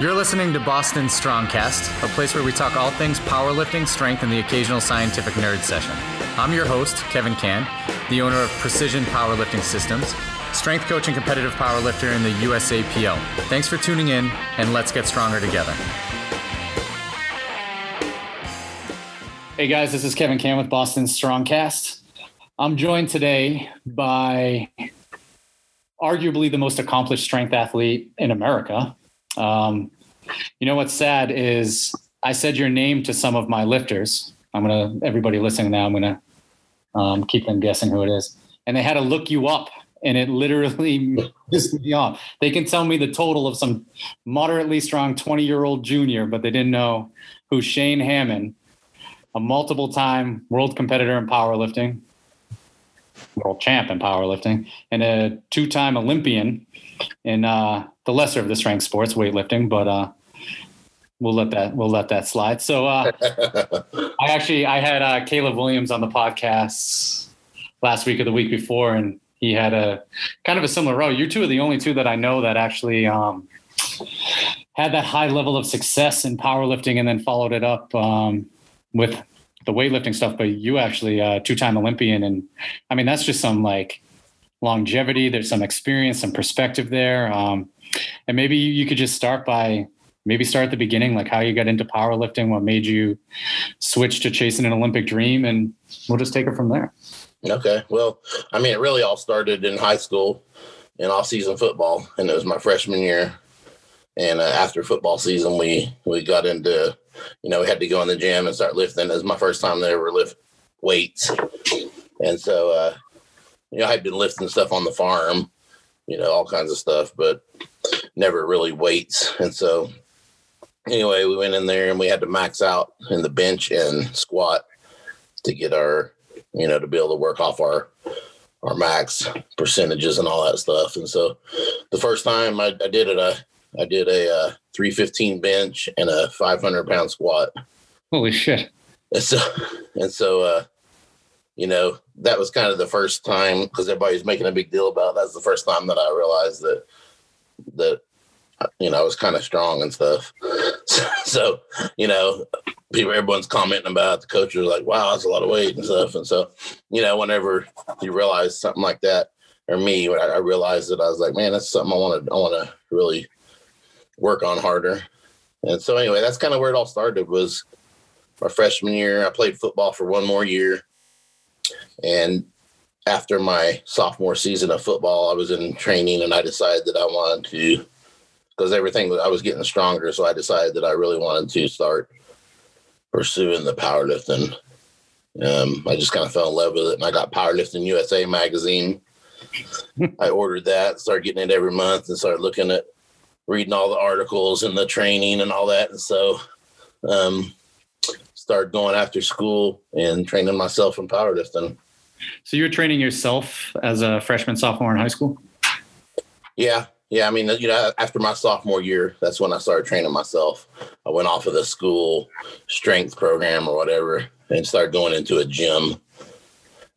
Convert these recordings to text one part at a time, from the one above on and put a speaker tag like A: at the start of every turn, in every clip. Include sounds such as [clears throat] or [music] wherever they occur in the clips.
A: You're listening to Boston Strongcast, a place where we talk all things powerlifting, strength, and the occasional scientific nerd session. I'm your host, Kevin Cann, the owner of Precision Powerlifting Systems, strength coach and competitive powerlifter in the USAPL. Thanks for tuning in, and let's get stronger together. Hey guys, this is Kevin Cann with Boston Strongcast. I'm joined today by arguably the most accomplished strength athlete in America, um, you know what's sad is I said your name to some of my lifters. I'm gonna everybody listening now. I'm gonna um, keep them guessing who it is, and they had to look you up, and it literally [laughs] pissed me off. They can tell me the total of some moderately strong 20 year old junior, but they didn't know who Shane Hamman, a multiple time world competitor in powerlifting, world champ in powerlifting, and a two time Olympian in uh, the lesser of the strength sports, weightlifting, but uh, we'll let that we'll let that slide. So uh, [laughs] I actually I had uh, Caleb Williams on the podcast last week or the week before, and he had a kind of a similar role. You two are the only two that I know that actually um, had that high level of success in powerlifting, and then followed it up um, with the weightlifting stuff. But you actually uh, two time Olympian, and I mean that's just some like longevity. There's some experience, some perspective there. Um, and maybe you could just start by maybe start at the beginning, like how you got into powerlifting, what made you switch to chasing an Olympic dream, and we'll just take it from there.
B: Okay. Well, I mean, it really all started in high school in off-season football, and it was my freshman year. And uh, after football season, we we got into, you know, we had to go in the gym and start lifting. It was my first time to ever lift weights, and so uh, you know, I had been lifting stuff on the farm, you know, all kinds of stuff, but never really weights. And so anyway, we went in there and we had to max out in the bench and squat to get our, you know, to be able to work off our our max percentages and all that stuff. And so the first time I, I did it, I, I did a uh, 315 bench and a 500 pound squat.
A: Holy shit.
B: And so, and so, uh, you know, that was kind of the first time because everybody's making a big deal about it. that's the first time that I realized that that you know I was kind of strong and stuff. [laughs] So, you know, people everyone's commenting about it. the coach was like, "Wow, that's a lot of weight and stuff." And so, you know, whenever you realize something like that, or me, when I, I realized that I was like, "Man, that's something I want to I want to really work on harder." And so, anyway, that's kind of where it all started. Was my freshman year. I played football for one more year and after my sophomore season of football, I was in training and I decided that I wanted to, because everything I was getting stronger. So I decided that I really wanted to start pursuing the powerlifting. Um, I just kind of fell in love with it and I got Powerlifting USA magazine. I ordered that, started getting it every month and started looking at reading all the articles and the training and all that. And so, um, started going after school and training myself in powerlifting.
A: So you were training yourself as a freshman, sophomore in high school?
B: Yeah. Yeah. I mean, you know, after my sophomore year, that's when I started training myself. I went off of the school strength program or whatever and started going into a gym.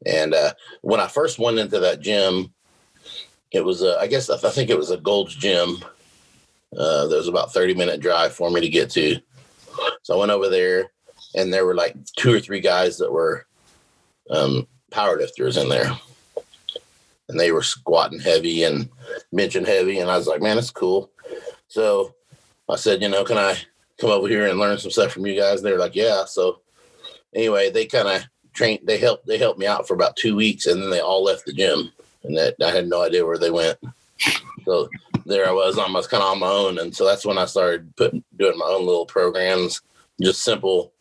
B: And uh, when I first went into that gym, it was, a, I guess, I think it was a Gold's Gym. Uh, there was about 30 minute drive for me to get to. So I went over there and there were like two or three guys that were um, powerlifters in there, and they were squatting heavy and benching heavy, and I was like, man, that's cool. So I said, you know, can I come over here and learn some stuff from you guys? They're like, yeah. So anyway, they kind of trained. They helped. They helped me out for about two weeks, and then they all left the gym, and that I had no idea where they went. So there I was, almost kind of on my own, and so that's when I started putting doing my own little programs, just simple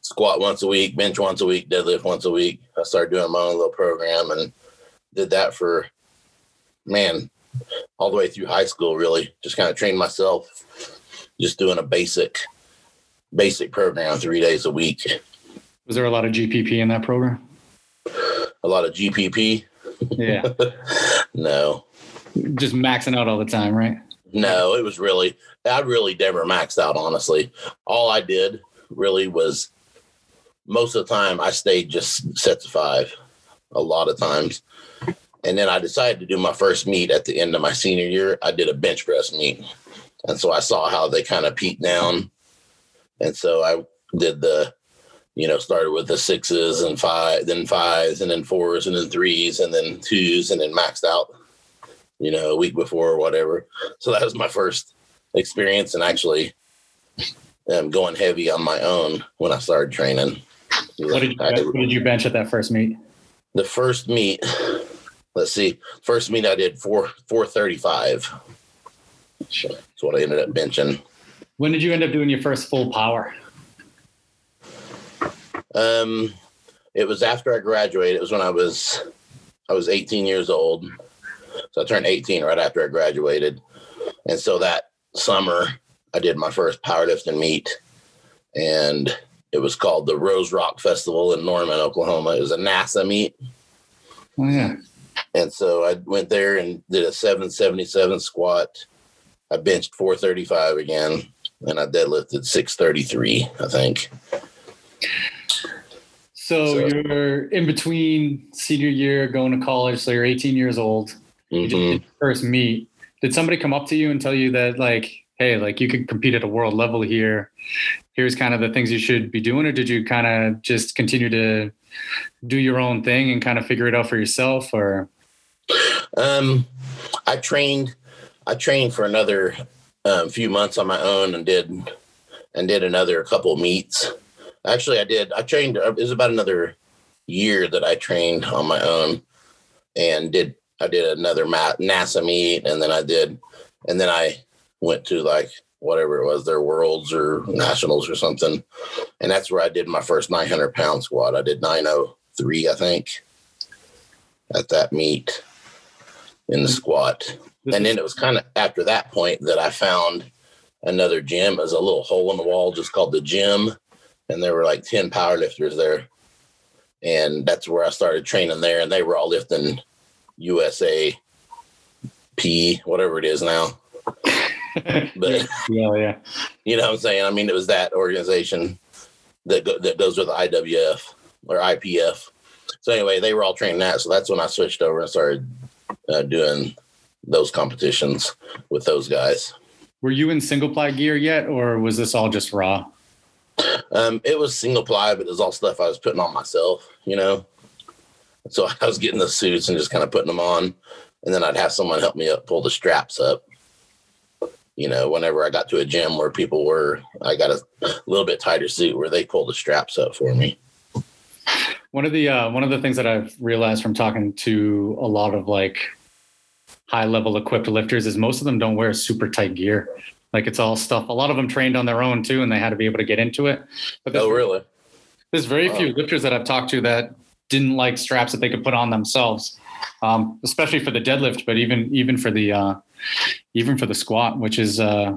B: squat once a week, bench once a week, deadlift once a week. I started doing my own little program and did that for man all the way through high school. Really, just kind of trained myself, just doing a basic basic program three days a week.
A: Was there a lot of GPP in that program?
B: A lot of GPP.
A: Yeah. [laughs]
B: no.
A: Just maxing out all the time, right?
B: No, it was really I really never maxed out. Honestly, all I did really was most of the time I stayed just sets of five a lot of times. And then I decided to do my first meet at the end of my senior year. I did a bench press meet. and so I saw how they kind of peaked down, and so I did the, you know, started with the sixes and five, then fives, and then fours, and then threes, and then twos, and then maxed out, you know, a week before or whatever. So that was my first experience, and actually, um, going heavy on my own when I started training.
A: What did, you, what did you bench at that first meet?
B: The first meet, let's see, first meet I did four four thirty five. That's what I ended up benching.
A: When did you end up doing your first full power?
B: Um, it was after I graduated. It was when I was I was 18 years old. So I turned 18 right after I graduated. And so that summer I did my first powerlifting meet and it was called the Rose Rock Festival in Norman, Oklahoma. It was a NASA meet.
A: Oh yeah.
B: And so I went there and did a 777 squat. I benched 435 again and I deadlifted 633, I think.
A: So, so, you're in between senior year going to college, so you're 18 years old. You mm-hmm. first meet. Did somebody come up to you and tell you that like, hey, like you could compete at a world level here? Here's kind of the things you should be doing, or did you kind of just continue to do your own thing and kind of figure it out for yourself, or?
B: Um, I trained. I trained for another um, few months on my own and did and did another couple meets Actually, I did. I trained. Uh, it was about another year that I trained on my own, and did. I did another NASA meet, and then I did, and then I went to like whatever it was, their worlds or nationals or something, and that's where I did my first 900 pound squat. I did 903, I think, at that meet in the squat, and then it was kind of after that point that I found another gym as a little hole in the wall, just called the gym and there were like 10 power lifters there. And that's where I started training there. And they were all lifting USA P, whatever it is now. [laughs] but yeah, yeah. You know what I'm saying? I mean, it was that organization that go, that goes with IWF or IPF. So anyway, they were all training that. So that's when I switched over and started uh, doing those competitions with those guys.
A: Were you in single ply gear yet, or was this all just raw?
B: Um, it was single ply, but it was all stuff I was putting on myself, you know. So [laughs] I was getting the suits and just kind of putting them on, and then I'd have someone help me up pull the straps up. You know, whenever I got to a gym where people were, I got a little bit tighter suit where they pulled the straps up for me.
A: One of the uh, one of the things that I've realized from talking to a lot of like high level equipped lifters is most of them don't wear super tight gear. Like it's all stuff. A lot of them trained on their own too, and they had to be able to get into it.
B: But oh, really?
A: There's very wow. few lifters that I've talked to that didn't like straps that they could put on themselves, um, especially for the deadlift, but even even for the uh, even for the squat, which is uh,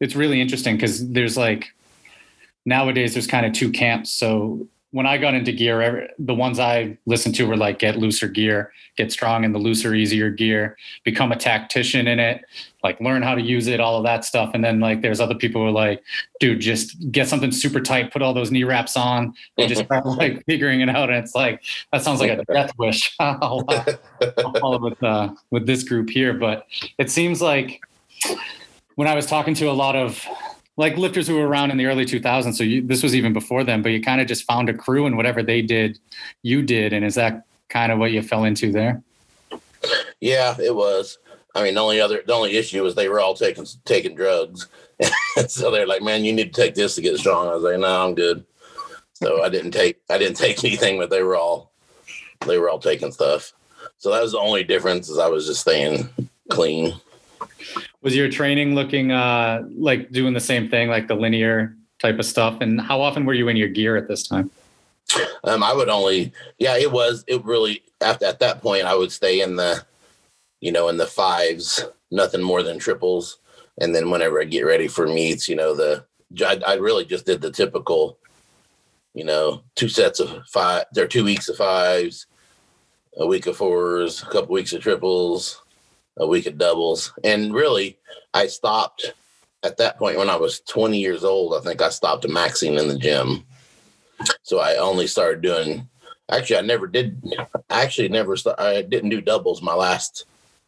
A: it's really interesting because there's like nowadays there's kind of two camps. So when I got into gear, the ones I listened to were like get looser gear, get strong in the looser, easier gear, become a tactician in it, like learn how to use it, all of that stuff. And then like there's other people who are like, dude, just get something super tight, put all those knee wraps on, and just start [laughs] like figuring it out. And it's like that sounds like a [laughs] death wish [laughs] all with uh, with this group here. But it seems like when I was talking to a lot of like lifters who were around in the early 2000s. So you, this was even before them, but you kind of just found a crew and whatever they did, you did. And is that kind of what you fell into there?
B: Yeah, it was. I mean, the only other, the only issue was they were all taking, taking drugs. [laughs] so they're like, man, you need to take this to get strong. I was like, no, I'm good. So I didn't take, I didn't [laughs] take anything, but they were all, they were all taking stuff. So that was the only difference is I was just staying clean
A: was your training looking uh, like doing the same thing, like the linear type of stuff? And how often were you in your gear at this time?
B: Um, I would only, yeah, it was, it really, after, at that point, I would stay in the, you know, in the fives, nothing more than triples. And then whenever I get ready for meets, you know, the, I, I really just did the typical, you know, two sets of five, there are two weeks of fives, a week of fours, a couple weeks of triples, a week of doubles. And really, I stopped at that point when I was 20 years old. I think I stopped maxing in the gym. So I only started doing, actually, I never did, I actually never, I didn't do doubles my last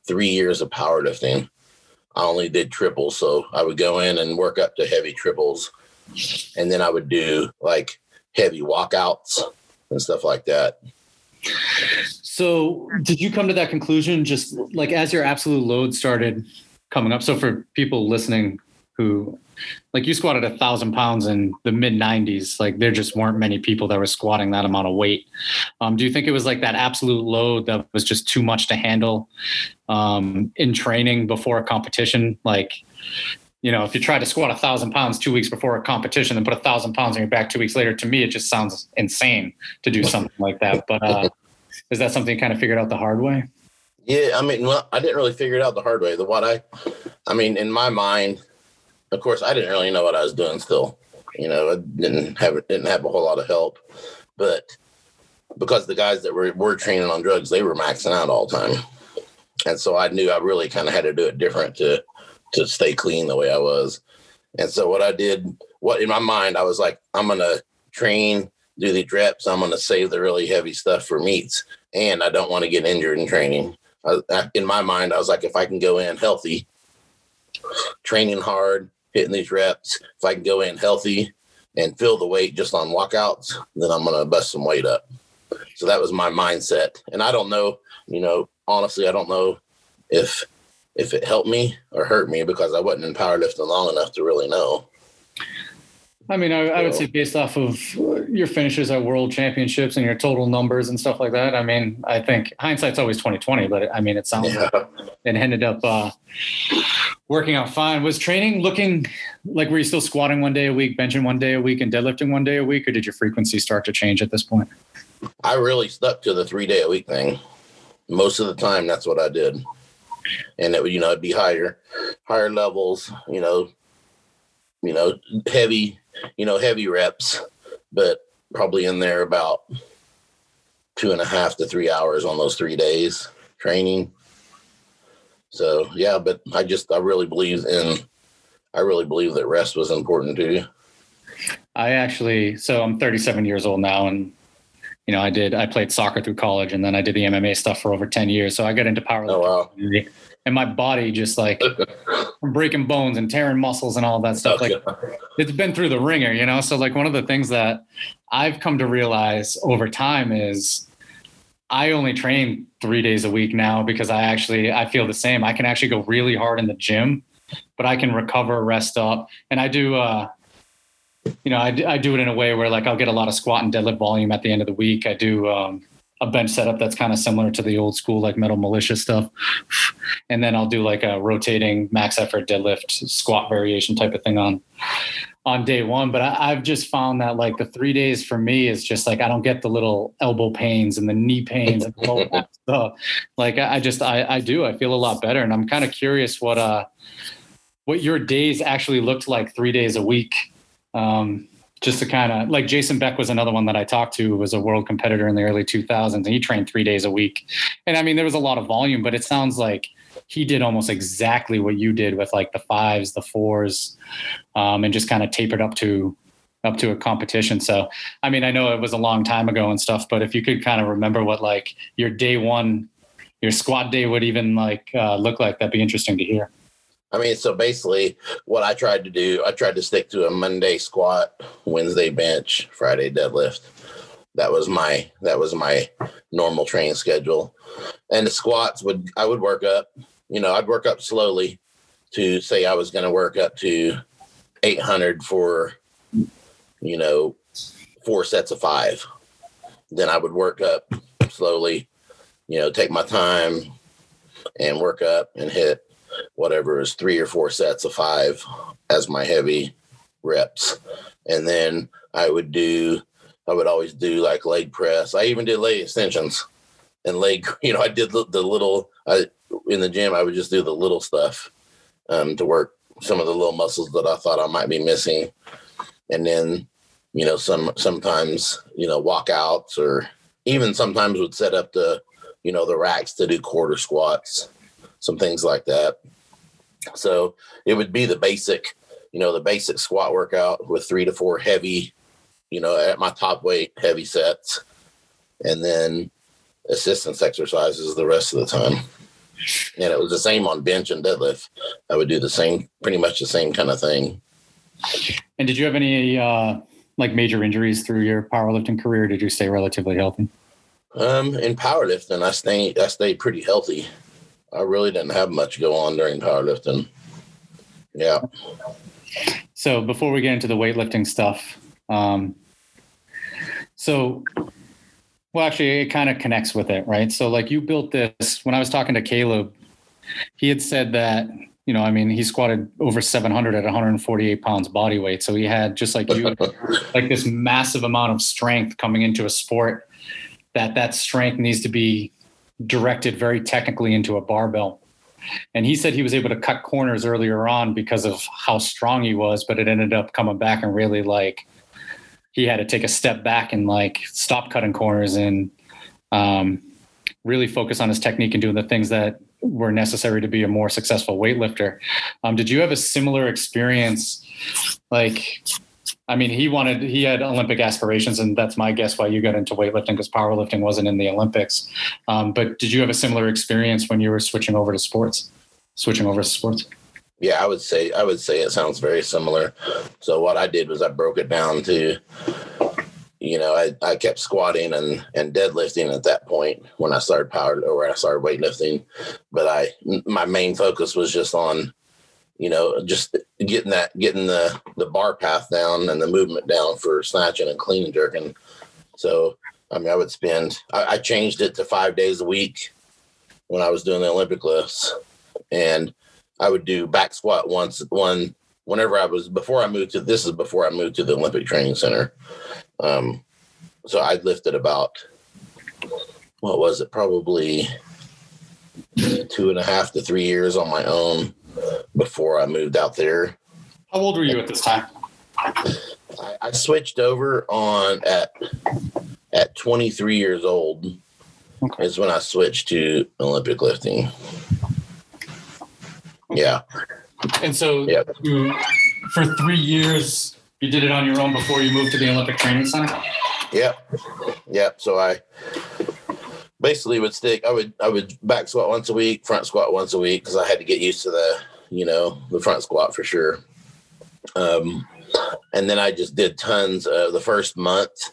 B: three years of powerlifting. I only did triples. So I would go in and work up to heavy triples. And then I would do like heavy walkouts and stuff like that.
A: So, did you come to that conclusion just like as your absolute load started coming up? So, for people listening who, like, you squatted a thousand pounds in the mid 90s, like, there just weren't many people that were squatting that amount of weight. Um, do you think it was like that absolute load that was just too much to handle um, in training before a competition? Like, you know, if you try to squat a thousand pounds two weeks before a competition and put a thousand pounds on your back two weeks later, to me, it just sounds insane to do something like that. But uh, is that something you kind of figured out the hard way?
B: Yeah, I mean, well, I didn't really figure it out the hard way. The what I, I mean, in my mind, of course, I didn't really know what I was doing. Still, you know, I didn't have didn't have a whole lot of help, but because the guys that were were training on drugs, they were maxing out all the time, and so I knew I really kind of had to do it different to to stay clean the way I was. And so what I did, what in my mind, I was like, I'm gonna train do the reps. I'm going to save the really heavy stuff for meets, and I don't want to get injured in training. I, in my mind, I was like, if I can go in healthy, training hard, hitting these reps, if I can go in healthy and feel the weight just on walkouts, then I'm going to bust some weight up. So that was my mindset. And I don't know, you know, honestly, I don't know if if it helped me or hurt me because I wasn't in powerlifting long enough to really know.
A: I mean, I, I, would say based off of your finishes at world championships and your total numbers and stuff like that. I mean, I think hindsight's always twenty twenty, but I mean, it sounds yeah. like it ended up uh, working out fine. Was training looking like were you still squatting one day a week, benching one day a week, and deadlifting one day a week, or did your frequency start to change at this point?
B: I really stuck to the three day a week thing. Most of the time, that's what I did, and it would you know it'd be higher, higher levels. You know, you know, heavy you know, heavy reps, but probably in there about two and a half to three hours on those three days training. So yeah, but I just I really believe in I really believe that rest was important to you.
A: I actually so I'm 37 years old now and you know I did I played soccer through college and then I did the MMA stuff for over 10 years. So I got into powerlifting. Oh, wow and my body just like [laughs] breaking bones and tearing muscles and all that stuff. Like it's been through the ringer, you know? So like one of the things that I've come to realize over time is I only train three days a week now because I actually, I feel the same. I can actually go really hard in the gym, but I can recover, rest up. And I do, uh, you know, I, I do it in a way where like I'll get a lot of squat and deadlift volume at the end of the week. I do, um, a bench setup that's kind of similar to the old school like metal militia stuff. And then i'll do like a rotating max effort deadlift squat variation type of thing on on day one. But I, have just found that like the three days for me is just like i don't get the little elbow pains and the knee pains and all that [laughs] stuff. Like I, I just I, I do. I feel a lot better. And i'm kind of curious what uh what your days actually looked like three days a week. Um just to kind of like Jason Beck was another one that I talked to was a world competitor in the early 2000s and he trained three days a week. And I mean, there was a lot of volume, but it sounds like he did almost exactly what you did with like the fives, the fours, um, and just kind of tapered up to up to a competition. So, I mean, I know it was a long time ago and stuff, but if you could kind of remember what like your day one, your squad day would even like uh, look like, that'd be interesting to hear.
B: I mean, so basically, what I tried to do, I tried to stick to a Monday squat, Wednesday bench, Friday deadlift. That was my that was my normal training schedule, and the squats would I would work up. You know, I'd work up slowly to say I was going to work up to 800 for, you know, four sets of five. Then I would work up slowly, you know, take my time and work up and hit whatever is three or four sets of five as my heavy reps. And then I would do, I would always do like leg press. I even did leg extensions and leg, [laughs] you know, I did the, the little, I, in the gym, I would just do the little stuff um, to work some of the little muscles that I thought I might be missing. And then, you know, some, sometimes, you know, walkouts or even sometimes would set up the, you know, the racks to do quarter squats some things like that. So it would be the basic, you know, the basic squat workout with three to four heavy, you know, at my top weight heavy sets, and then assistance exercises the rest of the time. And it was the same on bench and deadlift. I would do the same, pretty much the same kind of thing.
A: And did you have any uh, like major injuries through your powerlifting career? did you stay relatively healthy?
B: Um, in powerlifting, I stayed I stayed pretty healthy. I really didn't have much go on during powerlifting. Yeah.
A: So before we get into the weightlifting stuff, um, so well, actually, it kind of connects with it, right? So, like, you built this when I was talking to Caleb, he had said that, you know, I mean, he squatted over 700 at 148 pounds body weight. So, he had just like you, [laughs] like this massive amount of strength coming into a sport that that strength needs to be directed very technically into a barbell. And he said he was able to cut corners earlier on because of how strong he was, but it ended up coming back and really like he had to take a step back and like stop cutting corners and um, really focus on his technique and doing the things that were necessary to be a more successful weightlifter. Um, did you have a similar experience? Like, I mean, he wanted, he had Olympic aspirations, and that's my guess why you got into weightlifting because powerlifting wasn't in the Olympics. Um, but did you have a similar experience when you were switching over to sports, switching over to sports?
B: Yeah, I would say I would say it sounds very similar. So what I did was I broke it down to, you know, I, I kept squatting and and deadlifting at that point when I started power or when I started weightlifting, but I my main focus was just on, you know, just getting that getting the the bar path down and the movement down for snatching and clean jerking. So I mean, I would spend I, I changed it to five days a week when I was doing the Olympic lifts, and I would do back squat once one whenever I was before I moved to this is before I moved to the Olympic Training Center. Um, so I lifted about what was it probably two and a half to three years on my own before I moved out there.
A: How old were you at this time?
B: I, I switched over on at at 23 years old okay. is when I switched to Olympic lifting. Yeah.
A: And so yep. you, for three years, you did it on your own before you moved to the Olympic Training Center?
B: Yep. Yep. So I basically would stick, I would, I would back squat once a week, front squat once a week because I had to get used to the, you know, the front squat for sure. Um, and then I just did tons. Uh, the first month,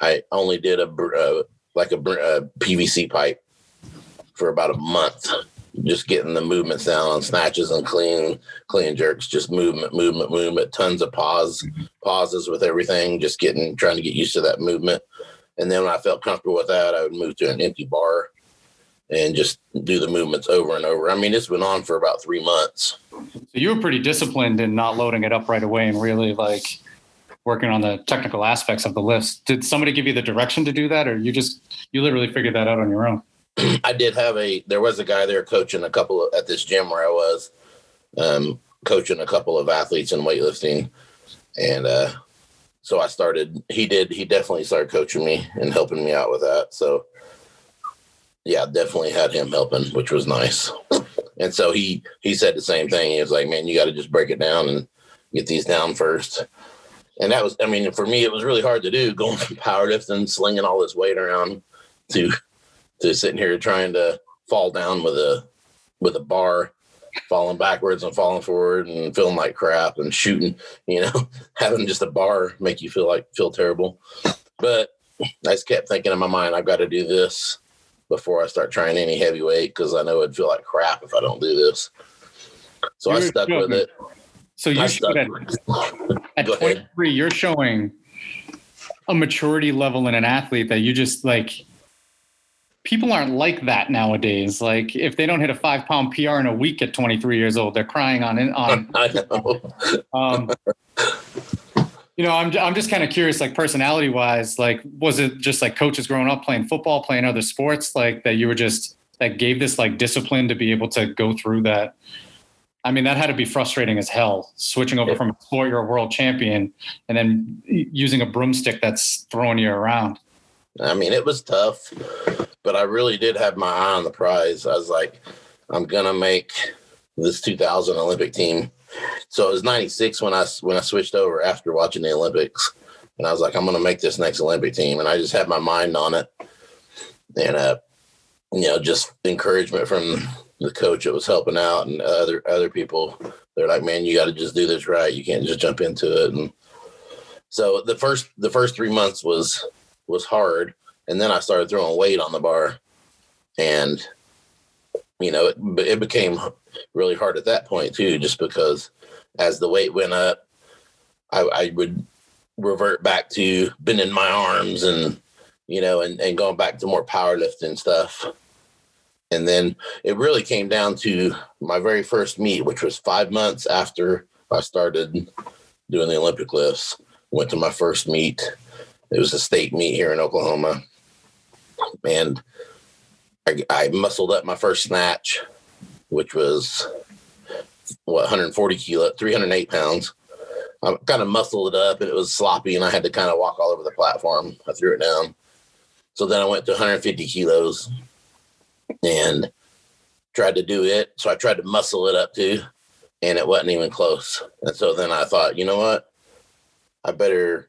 B: I only did a uh, like a, a PVC pipe for about a month just getting the movements down on snatches and clean clean jerks just movement movement movement tons of pause pauses with everything just getting trying to get used to that movement and then when i felt comfortable with that i would move to an empty bar and just do the movements over and over. I mean it's been on for about three months.
A: So you were pretty disciplined in not loading it up right away and really like working on the technical aspects of the lifts. Did somebody give you the direction to do that or you just you literally figured that out on your own? [clears throat]
B: I did have a there was a guy there coaching a couple of, at this gym where I was um, coaching a couple of athletes in weightlifting, and uh, so I started. He did. He definitely started coaching me and helping me out with that. So yeah, definitely had him helping, which was nice. And so he he said the same thing. He was like, "Man, you got to just break it down and get these down first. And that was, I mean, for me, it was really hard to do going from powerlifting, slinging all this weight around to to sitting here trying to fall down with a with a bar falling backwards and falling forward and feeling like crap and shooting you know? [laughs] Having just a bar make you feel like feel terrible. But i just kept thinking in my mind i've got to do this before i start trying any heavyweight because i know it'd feel like crap if i don't do this. So you're i stuck with it.
A: So you at, at 23 you're showing a maturity level in an athlete that you just like people aren't like that nowadays. Like if they don't hit a five pound PR in a week at 23 years old, they're crying on on. [laughs] I know. Um, you know, I'm I'm just kind of curious, like personality wise, like was it just like coaches growing up playing football, playing other sports, like that you were just that gave this like discipline to be able to go through that. I mean, that had to be frustrating as hell. Switching over from a sport, you're a world champion, and then using a broomstick that's throwing you around.
B: I mean, it was tough, but I really did have my eye on the prize. I was like, I'm gonna make this 2000 Olympic team. So it was 96 when I when I switched over after watching the Olympics, and I was like, I'm gonna make this next Olympic team, and I just had my mind on it, and uh, you know, just encouragement from the coach that was helping out and other other people. They're like, man, you got to just do this right. You can't just jump into it. And so the first the first three months was was hard, and then I started throwing weight on the bar, and you know it, it became really hard at that point too, just because as the weight went up, I, I would revert back to bending my arms and you know and, and going back to more powerlifting stuff. And then it really came down to my very first meet which was five months after i started doing the olympic lifts. Went to my first meet it was a state meet here in oklahoma and i, I muscled up my first snatch which was what 140 kilo 308 pounds I kind of muscled it up and it was sloppy and I had to kind of walk all over the platform. I threw it down. So then I went to 150 kilos and tried to do it. So I tried to muscle it up too, and it wasn't even close. And so then I thought, you know what? I better,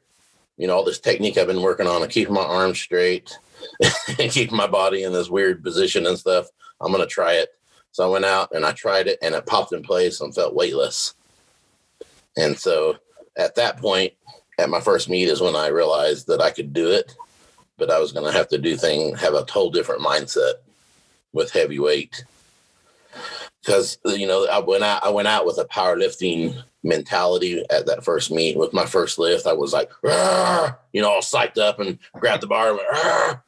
B: you know, all this technique I've been working on keeping my arms straight [laughs] and keeping my body in this weird position and stuff. I'm going to try it. So I went out and I tried it and it popped in place and felt weightless. And so at that point, at my first meet is when I realized that I could do it, but I was going to have to do thing, have a whole different mindset with heavy weight. Because you know, I went out, I went out with a powerlifting mentality at that first meet. With my first lift, I was like, you know, all psyched up and grabbed the bar and went,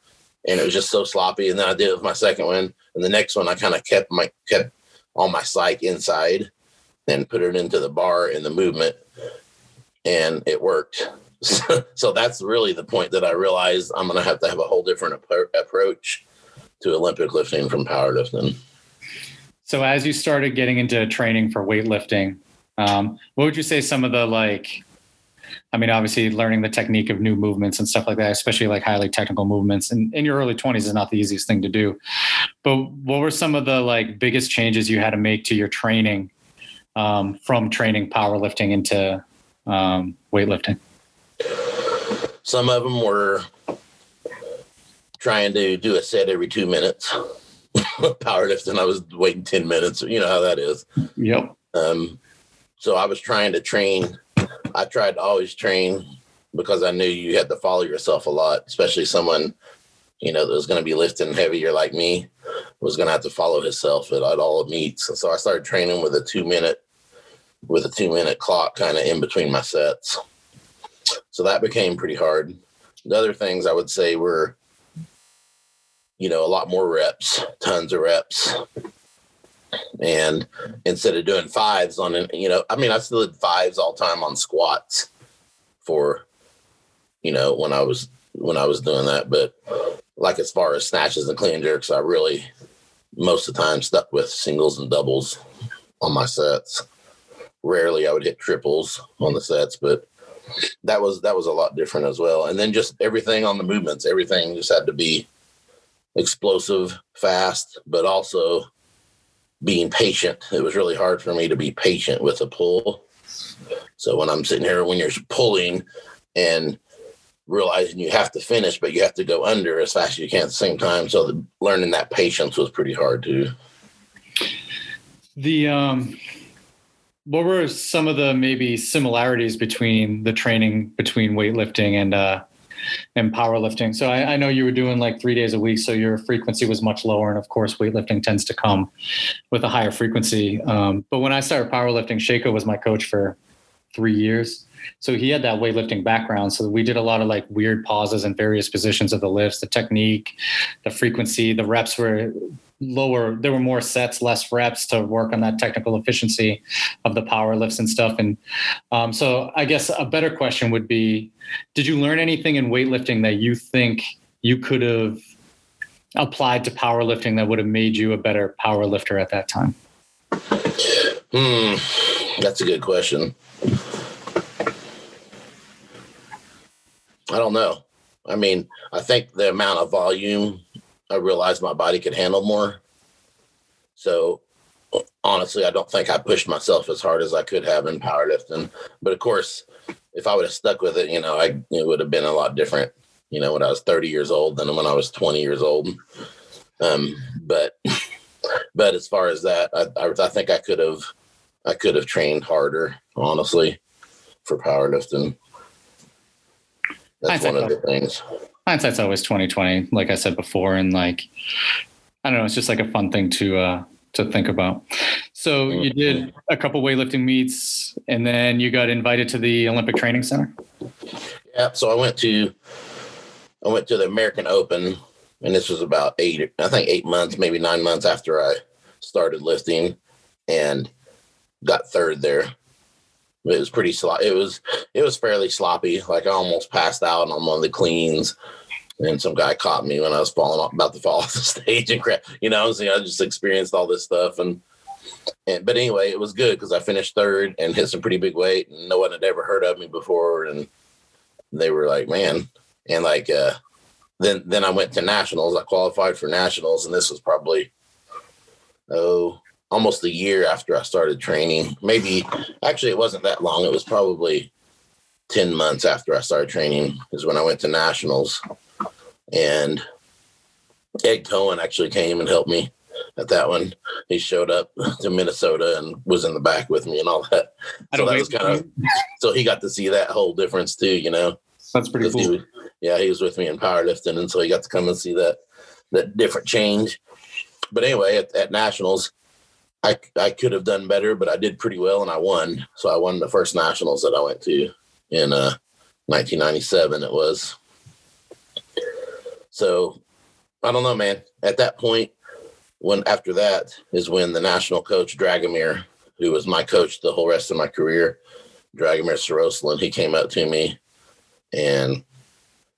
B: and it was just so sloppy. And then I did it with my second one, and the next one I kind of kept my kept all my psych inside and put it into the bar in the movement. And it worked. [laughs] So, that's really the point that i realized i'm going to have to have a whole different ap- approach to olympic lifting from powerlifting
A: so as you started getting into training for weightlifting um, what would you say some of the like I mean, obviously, learning the technique of new movements and stuff like that, especially like highly technical movements, and in your early 20s is not the easiest thing to do. But what were some of the like biggest changes you had to make to your training um, from training powerlifting into um, weightlifting?
B: Some of them were trying to do a set every two minutes. [coughs] powerlifting, I was waiting 10 minutes. You know how that is.
A: Yep.
B: Um, so I was trying to train. I tried to always train because I knew you had to follow yourself a lot, especially someone, you know, that was going to be lifting heavier like me was going to have to follow himself at, at all meets. And so I started training with a two minute with a two minute clock kind of in between my sets. So that became pretty hard. The other things I would say were, you know, a lot more reps, tons of reps. And instead of doing fives on, you know, I mean, I still did fives all time on squats for, you know, when I was when I was doing that. But like as far as snatches and clean jerks, I really most of the time stuck with singles and doubles on my sets rarely I would hit triples on the sets, but that was that was a lot different as well. And then just everything on the movements, everything just had to be explosive, fast, but also being patient. It was really hard for me to be patient with a pull. So when I'm sitting here, when you're pulling and realizing you have to finish, but you have to go under as fast as you can at the same time. So the, learning that patience was pretty hard too.
A: The um what were some of the maybe similarities between the training between weightlifting and uh, and powerlifting? So I, I, know you were doing like three days a week, so your frequency was much lower, and of course, weightlifting tends to come with a higher frequency. Um, but when I started powerlifting, Shako was my coach for three years. So he had that weightlifting background. So we did a lot of like weird pauses in various positions of the lifts, the technique, the frequency, the reps were lower there were more sets less reps to work on that technical efficiency of the power lifts and stuff. And um, so i guess a better question would be did you learn anything in weightlifting that you think you could have applied to powerlifting that would have made you a better power lifter at that time?
B: Hmm that's a good question. I don't know. I mean i think the amount of volume I realized my body could handle more. So honestly, I don't think I pushed myself as hard as I could have in powerlifting. But of course, if I would have stuck with it, you know, I it would have been a lot different. You know, when I was 30 years old than when I was 20 years old. Um, but but as far as that, I, I, I think I could have, I could have trained harder, honestly, for powerlifting. That's one of the things.
A: Hindsight's always twenty twenty, like I said before, and like I don't know, it's just like a fun thing to uh, to think about. So you mm-hmm. did a couple weightlifting meets, and then you got invited to the Olympic Training Center.
B: Yeah, so I went to I went to the American Open, and this was about eight, I think eight months, maybe nine months after I started lifting, and got third there. It was pretty sloppy. It was it was fairly sloppy. Like I almost passed out on one of the cleans, and some guy caught me when I was falling off, about to fall [laughs] off the stage and crap. You know, so, you know, I just experienced all this stuff, and and but anyway, it was good because I finished third and hit some pretty big weight, and no one had ever heard of me before, and they were like, man, and like uh, then then I went to nationals. I qualified for nationals, and this was probably oh almost a year after I started training. Maybe actually it wasn't that long. It was probably 10 months after I started training is when I went to nationals. And Ed Coan actually came and helped me at that one. He showed up to Minnesota and was in the back with me and all that. So that was kind of [laughs] so he got to see that whole difference too, you know.
A: That's pretty cool.
B: He was, yeah, he was with me in powerlifting, and so he got to come and see that that different change. But anyway, at, at nationals, I, I could have done better, but I did pretty well and I won. So I won the first nationals that I went to in uh, 1997. It was. So I don't know, man. At that point, when after that is when the national coach Dragomir, who was my coach the whole rest of my career, Dragomir Cioroslan, he came up to me and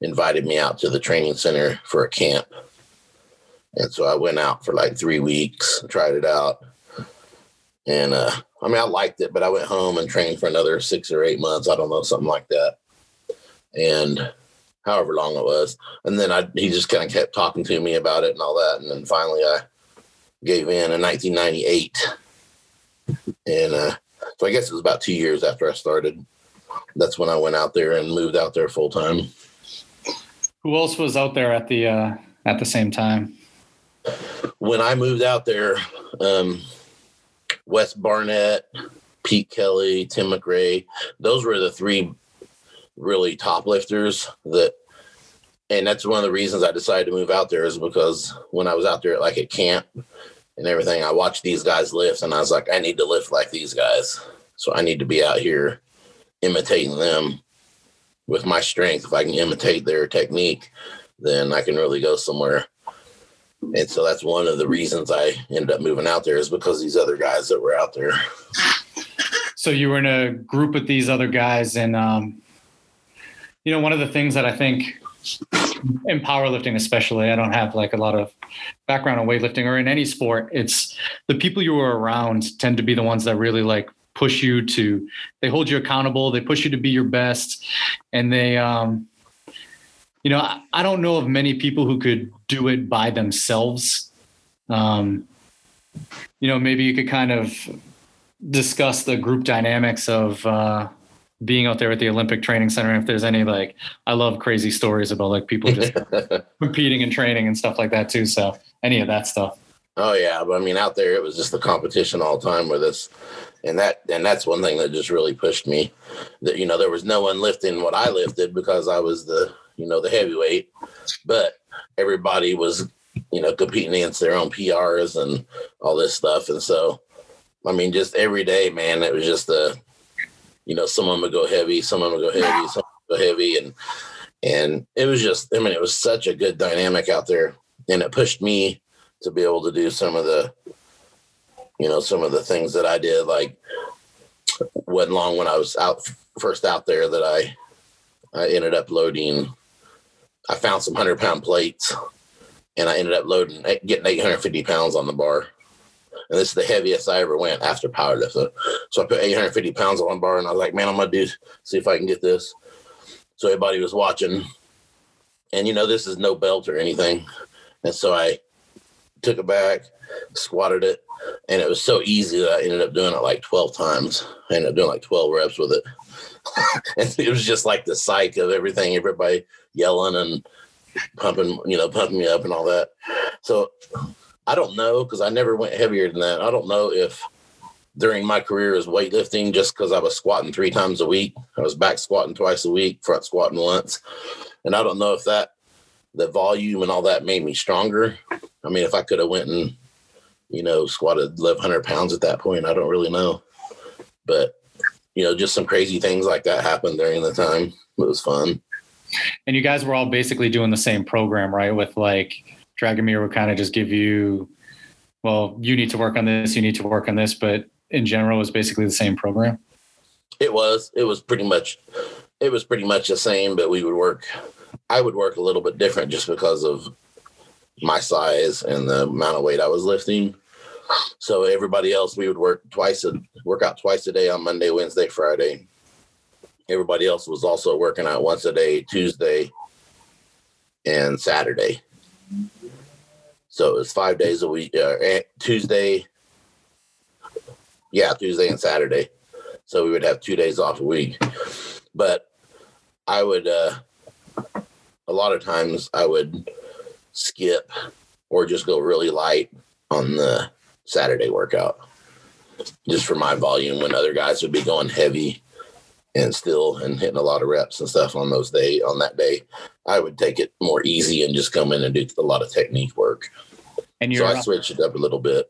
B: invited me out to the training center for a camp. And so I went out for like three weeks, tried it out and uh, I mean, I liked it, but I went home and trained for another six or eight months. I don't know, something like that. And however long it was. And then I, he just kind of kept talking to me about it and all that. And then finally I gave in in 1998. And uh, so I guess it was about two years after I started. That's when I went out there and moved out there full time.
A: Who else was out there at the uh, at the same time?
B: When I moved out there, um, Wes Barnett, Pete Kelly, Tim McRae. Those were the three really top lifters that and that's one of the reasons I decided to move out there is because when I was out there like at camp and everything, I watched these guys lift and I was like, I need to lift like these guys. So I need to be out here imitating them with my strength. If I can imitate their technique, then I can really go somewhere and so that's one of the reasons I ended up moving out there is because these other guys that were out there.
A: So you were in a group with these other guys, and um, you know, one of the things that I think in powerlifting, especially, I don't have like a lot of background in weightlifting or in any sport. It's the people you are around tend to be the ones that really like push you to. They hold you accountable. They push you to be your best, and they um, you know, I, I don't know of many people who could do it by themselves. Um, you know, maybe you could kind of discuss the group dynamics of uh, being out there at the Olympic Training Center. And if there's any like, I love crazy stories about like people just [laughs] competing and training and stuff like that too. So any of that stuff.
B: Oh yeah, but I mean, out there it was just the competition all the time with us, and that and that's one thing that just really pushed me. That you know there was no one lifting what I lifted because I was the you know, the heavyweight, but everybody was, you know, competing against their own PRs and all this stuff. And so, I mean, just every day, man, it was just a, you know, someone would go heavy, someone would go heavy, someone would go heavy. And, and it was just, I mean, it was such a good dynamic out there. And it pushed me to be able to do some of the, you know, some of the things that I did, like wasn't long when I was out first out there that I, I ended up loading I found some hundred pound plates and I ended up loading, eh, getting 850 pounds on the bar. And this is the heaviest I ever went after powerlifting. So I put 850 pounds on the bar and I was like, man, I'm to do, see if I can get this. So everybody was watching. And, you know, this is no belt or anything. And so I took it back, squatted it, and it was so easy that I ended up doing it like 12 times. I ended up doing like 12 reps with it. [laughs] and it was just like the psych of everything, everybody yelling and pumping, you know, pumping me up and all that. So I don't know because I never went heavier than that. I don't know if during my career as weightlifting, just because I was squatting three times a week, I was back squatting twice a week, front squatting once, and I don't know if that the volume and all that made me stronger. I mean, if I could have went and you know squatted 1100 pounds at that point, I don't really know, but you know, just some crazy things like that happened during the time. It was fun.
A: And you guys were all basically doing the same program, right? With like Dragomir would kind of just give you, well, you need to work on this, you need to work on this, but in general, it was basically the same program.
B: It was. It was pretty much. It was pretty much the same, but we would work. I would work a little bit different just because of my size and the amount of weight I was lifting. So everybody else, we would work twice a work out twice a day on Monday, Wednesday, Friday. Everybody else was also working out once a day, Tuesday and Saturday. So it was five days a week. Uh, Tuesday, yeah, Tuesday and Saturday. So we would have two days off a week. But I would, uh, a lot of times, I would skip or just go really light on the Saturday workout just for my volume when other guys would be going heavy and still and hitting a lot of reps and stuff on those day on that day i would take it more easy and just come in and do a lot of technique work. And so i switched it up a little bit.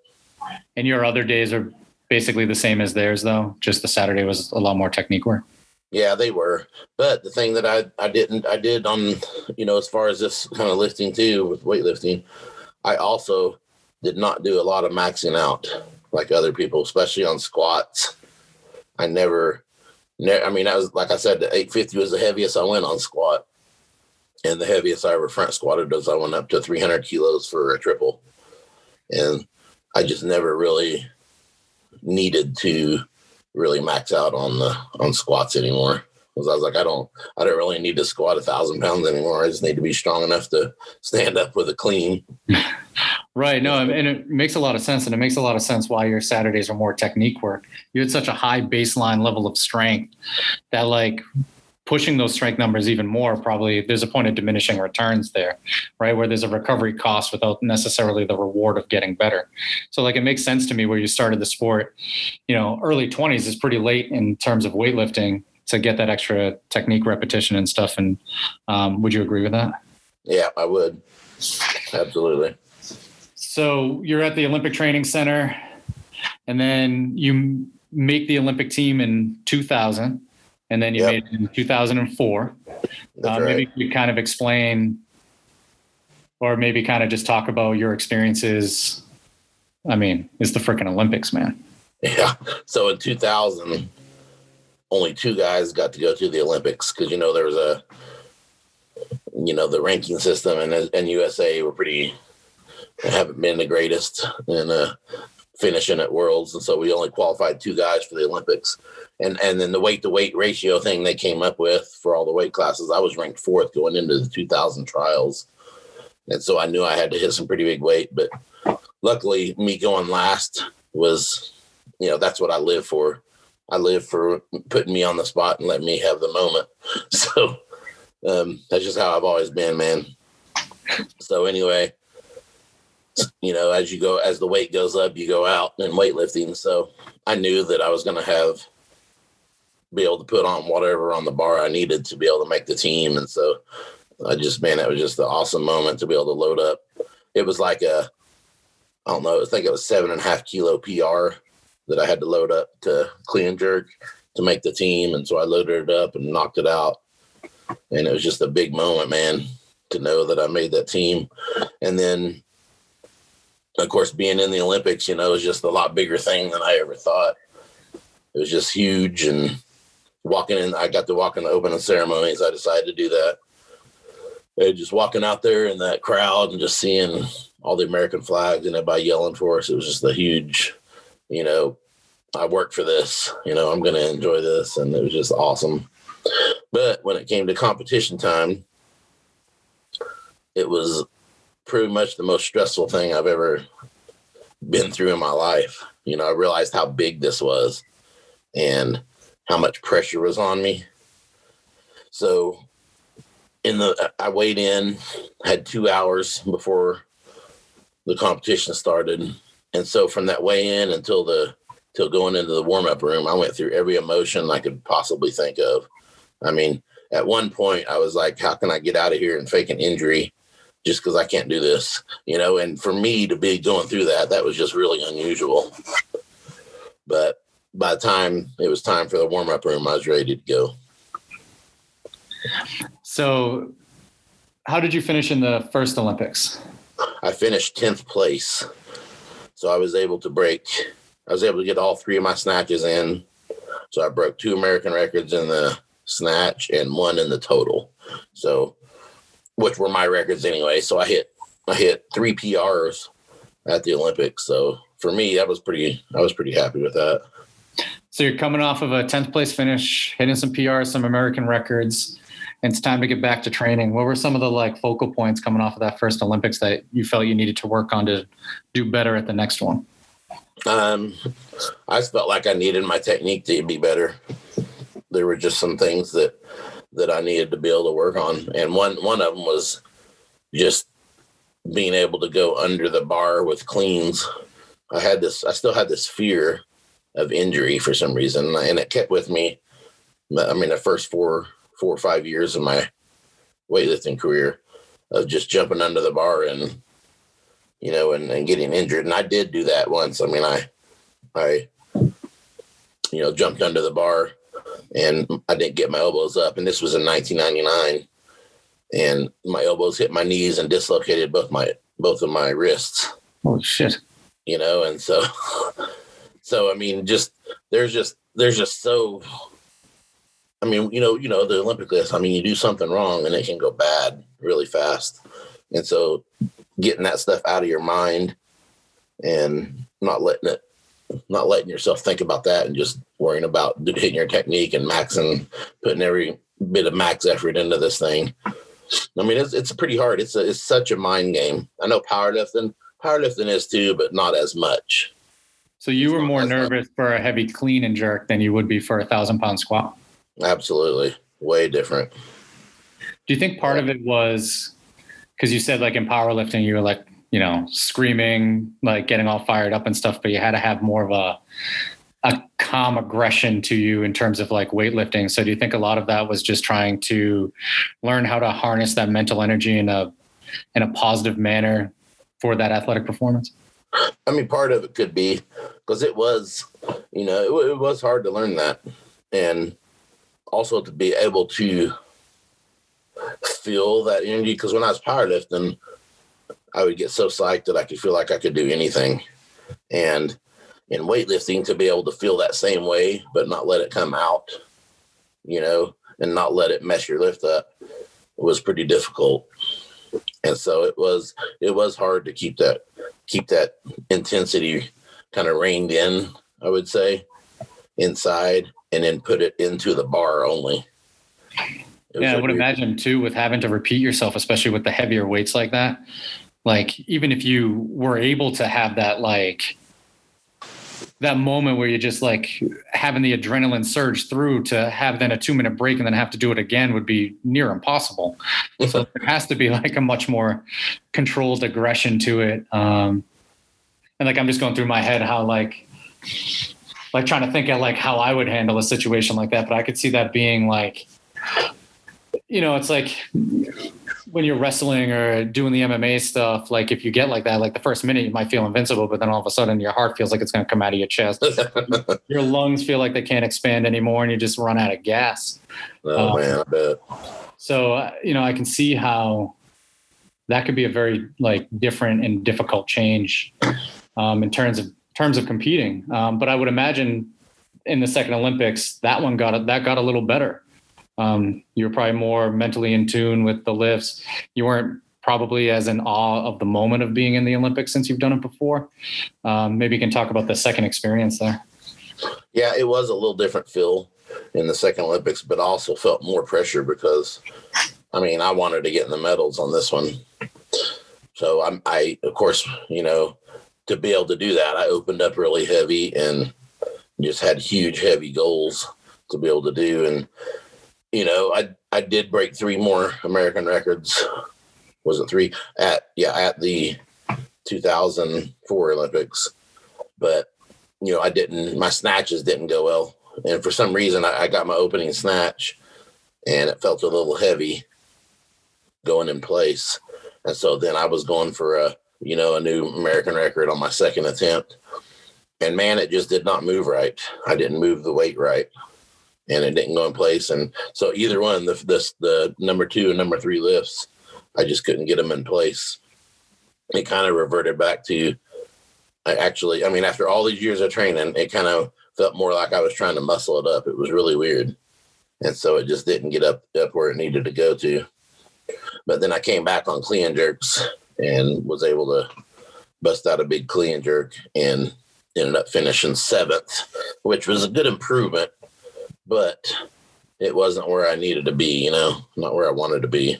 A: And your other days are basically the same as theirs though? Just the saturday was a lot more technique work?
B: Yeah they were. But the thing that i i didn't i did on you know as far as this kind of lifting too with weightlifting i also did not do a lot of maxing out like other people, especially on squats. I never, ne- I mean, I was like I said, the 850 was the heaviest I went on squat, and the heaviest I ever front squatted was I went up to 300 kilos for a triple, and I just never really needed to really max out on the on squats anymore because I was like, I don't, I don't really need to squat a thousand pounds anymore. I just need to be strong enough to stand up with a clean. [laughs]
A: right. No, and it makes a lot of sense, and it makes a lot of sense why your Saturdays are more technique work. You had such a high baseline level of strength that, like, pushing those strength numbers even more probably there's a point of diminishing returns there right where there's a recovery cost without necessarily the reward of getting better so like it makes sense to me where you started the sport you know early 20s is pretty late in terms of weightlifting to get that extra technique repetition and stuff. And um, would you agree with that?
B: Yeah, I would. Absolutely.
A: So you're at the Olympic Training Center, and then you make the Olympic team in 2000, and then you yep. made it in 2004. Uh, right. Maybe you kind of explain, or maybe kind of just talk about your experiences. I mean, it's the freaking Olympics, man.
B: Yeah. So in 2000, only two guys got to go to the Olympics because you know there was a you know the ranking system and and USA were pretty haven't been the greatest in uh, finishing at Worlds, and so we only qualified two guys for the Olympics. And and then the weight to weight ratio thing they came up with for all the weight classes, I was ranked fourth going into the 2000 trials, and so I knew I had to hit some pretty big weight. But luckily, me going last was, you know, that's what I live for. I live for putting me on the spot and letting me have the moment. [laughs] So um, that's just how I've always been, man. So anyway, you know, as you go, as the weight goes up, you go out in weightlifting. So I knew that I was going to have be able to put on whatever on the bar I needed to be able to make the team. And so I just, man, it was just an awesome moment to be able to load up. It was like a, I don't know, I think it was seven and a half kilo PR that I had to load up to clean jerk to make the team. And so I loaded it up and knocked it out. And it was just a big moment, man, to know that I made that team. And then, of course, being in the Olympics, you know, was just a lot bigger thing than I ever thought. It was just huge. And walking in, I got to walk in the opening ceremonies. I decided to do that. And just walking out there in that crowd and just seeing all the American flags and everybody yelling for us. It was just a huge, you know, I worked for this, you know, I'm going to enjoy this. And it was just awesome. But when it came to competition time, it was pretty much the most stressful thing I've ever been through in my life. You know, I realized how big this was and how much pressure was on me. So, in the, I weighed in, had two hours before the competition started. And so from that weigh in until the till going into the warm up room, I went through every emotion I could possibly think of. I mean, at one point I was like, how can I get out of here and fake an injury just because I can't do this? You know, and for me to be going through that, that was just really unusual. But by the time it was time for the warm up room, I was ready to go.
A: So, how did you finish in the first Olympics?
B: I finished 10th place. So I was able to break, I was able to get all three of my snatches in. So I broke two American records in the snatch and one in the total. So, which were my records anyway. So I hit, I hit three PRs at the Olympics. So for me, that was pretty, I was pretty happy with that.
A: So you're coming off of a 10th place finish, hitting some PRs, some American records and it's time to get back to training. What were some of the like focal points coming off of that first Olympics that you felt you needed to work on to do better at the next one?
B: Um, I felt like I needed my technique to be better. There were just some things that that I needed to be able to work on, and one one of them was just being able to go under the bar with cleans. I had this, I still had this fear of injury for some reason, and it kept with me. I mean, the first four four or five years of my weightlifting career of just jumping under the bar and you know and, and getting injured. And i did do that once. I mean i i you know jumped under the bar and i didn't get my elbows up. And this was in 1999 and my elbows hit my knees and dislocated both my both of my wrists.
A: Oh shit.
B: You know and so [laughs] so i mean just there's just there's just so I mean, you know, you know, the Olympic list, I mean, you do something wrong and it can go bad really fast. And so getting that stuff out of your mind and not letting it not letting yourself think about that and just worrying about hitting your technique and maxing putting every bit of max effort into this thing. I mean, it's it's pretty hard. It's a, it's such a mind game. I know powerlifting powerlifting is too, but not as much.
A: So you were more nervous for a heavy clean and jerk than you would be for a thousand pound squat.
B: Absolutely. Way different.
A: Do you think part of it was because you said like in powerlifting, you were like, you know, screaming, like getting all fired up and stuff, but you had to have more of a a calm aggression to you in terms of like weightlifting. So do you think a lot of that was just trying to learn how to harness that mental energy in a in a positive manner for that athletic performance?
B: I mean, part of it could be because it was, you know, it, it was hard to learn that, and also to be able to feel that energy. Because when I was powerlifting, I would get so psyched that I could feel like I could do anything. And in weightlifting, to be able to feel that same way, but not let it come out, you know, and not let it mess your lift up was pretty difficult. And so it was it was hard to keep that keep that intensity kind of reined in, I would say, inside and then put it into the bar only.
A: Yeah, I would imagine too with having to repeat yourself, especially with the heavier weights like that. Like even if you were able to have that like that moment where you're just like having the adrenaline surge through to have then a two minute break and then have to do it again would be near impossible. so there has to be like a much more controlled aggression to it. Um, and like I'm just going through my head how like like trying to think of like how I would handle a situation like that. But I could see that being like, you know, it's like when you're wrestling or doing the MMA stuff, like if you get like that, like the first minute you might feel invincible, but then all of a sudden your heart feels like it's going to come out of your chest. [laughs] your lungs feel like they can't expand anymore and you just run out of gas.
B: Oh um, man, I bet.
A: So, uh, you know, I can see how that could be a very like different and difficult change um, in terms of terms of competing. Um, but I would imagine in the second Olympics, that one got that got a little better. Um, you were probably more mentally in tune with the lifts. You weren't probably as in awe of the moment of being in the Olympics since you've done it before. Um, maybe you can talk about the second experience there.
B: Yeah, it was a little different feel in the second Olympics, but also felt more pressure because, I mean, I wanted to get in the medals on this one. So I'm, I, of course, you know, to be able to do that, I opened up really heavy and just had huge, heavy goals to be able to do. And, you know, I, I did break three more American records. Was it three at, yeah, at the, 2004 Olympics, but you know, I didn't, my snatches didn't go well. And for some reason, I, I got my opening snatch and it felt a little heavy going in place. And so then I was going for a, you know, a new American record on my second attempt. And man, it just did not move right. I didn't move the weight right. And it didn't go in place. And so either one, the this the number two and number three lifts, I just couldn't get them in place. It kind of reverted back to I actually, I mean, after all these years of training, it kind of felt more like I was trying to muscle it up. It was really weird. And so it just didn't get up up where it needed to go to. But then I came back on clean jerks and was able to bust out a big clean jerk and ended up finishing seventh, which was a good improvement, but it wasn't where I needed to be, you know, not where I wanted to be.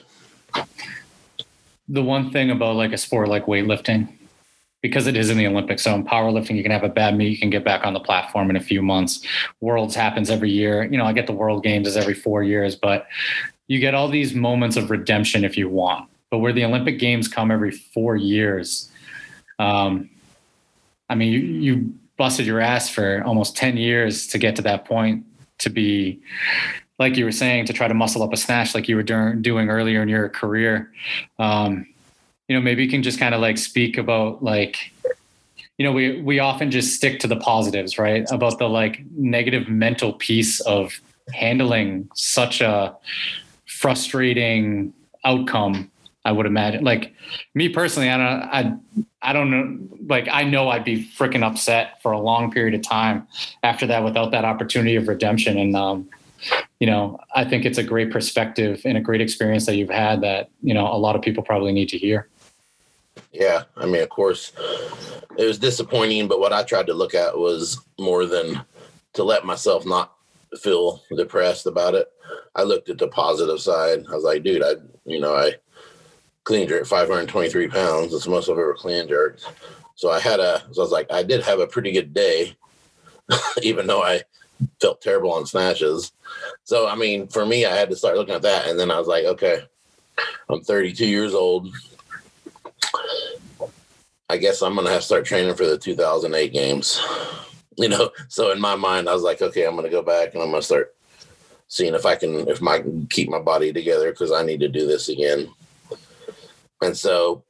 A: The one thing about like a sport like weightlifting because it is in the Olympics. So in powerlifting, you can have a bad meet, you can get back on the platform in a few months. Worlds happens every year. You know, I get the World Games is every four years, but you get all these moments of redemption if you want. But where the Olympic Games come every four years, um, I mean, you, you busted your ass for almost 10 years to get to that point to be like you were saying to try to muscle up a snatch like you were doing earlier in your career. Um, you know maybe you can just kind of like speak about like you know we we often just stick to the positives right? About the like negative mental piece of handling such a frustrating outcome i would imagine like me personally i don't i i don't know like i know i'd be freaking upset for a long period of time after that without that opportunity of redemption and um you know i think it's a great perspective and a great experience that you've had that you know a lot of people probably need to hear
B: yeah, I mean, of course, it was disappointing, but what I tried to look at was more than to let myself not feel depressed about it. I looked at the positive side. I was like, dude, I, you know, I clean jerk 523 pounds. It's the most I've ever clean jerked. So I had a, so I was like, I did have a pretty good day, [laughs] even though I felt terrible on snatches. So, I mean, for me, I had to start looking at that. And then I was like, okay, I'm 32 years old. I guess I'm gonna have to start training for the 2008 games. [laughs] You know, so in my mind, I was like, okay, I'm gonna go back and I'm gonna start seeing if I can if I can keep my body together because I need to do this again. And so,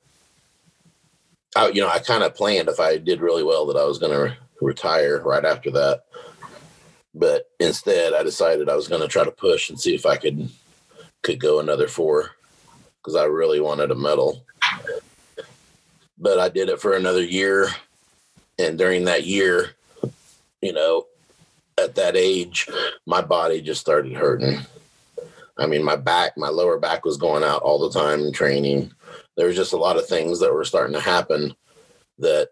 B: I, you know, I kind of planned if I did really well that I was gonna re- retire right after that. But instead, I decided I was gonna try to push and see if I could could go another four because I really wanted a medal but I did it for another year. And during that year, you know, at that age, my body just started hurting. I mean, my back, my lower back was going out all the time in training. There was just a lot of things that were starting to happen that,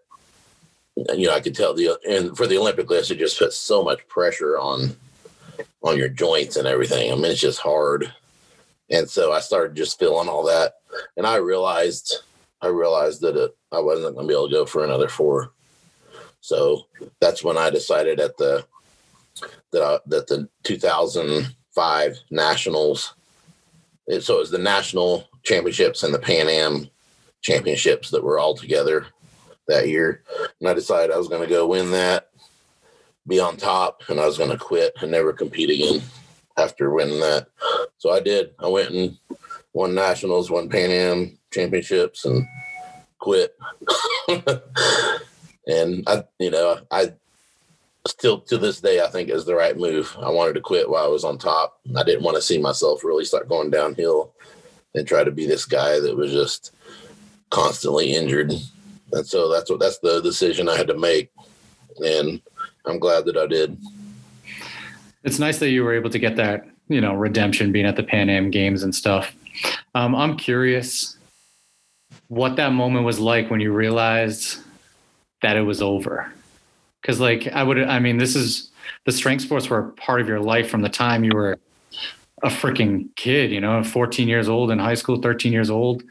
B: you know, I could tell the, and for the Olympic list, it just puts so much pressure on, on your joints and everything. I mean, it's just hard. And so I started just feeling all that. And I realized I realized that it, I wasn't going to be able to go for another four. So that's when I decided at the that I, that the 2005 nationals. So it was the national championships and the Pan Am championships that were all together that year, and I decided I was going to go win that, be on top, and I was going to quit and never compete again after winning that. So I did. I went and won nationals, won Pan Am championships, and quit. [laughs] and I, you know, I still to this day I think is the right move. I wanted to quit while I was on top. I didn't want to see myself really start going downhill and try to be this guy that was just constantly injured. And so that's what that's the decision I had to make. And I'm glad that I did.
A: It's nice that you were able to get that, you know, redemption being at the Pan Am games and stuff. Um, I'm curious what that moment was like when you realized that it was over. Cause like I would, I mean, this is the strength sports were a part of your life from the time you were a freaking kid, you know, 14 years old in high school, 13 years old,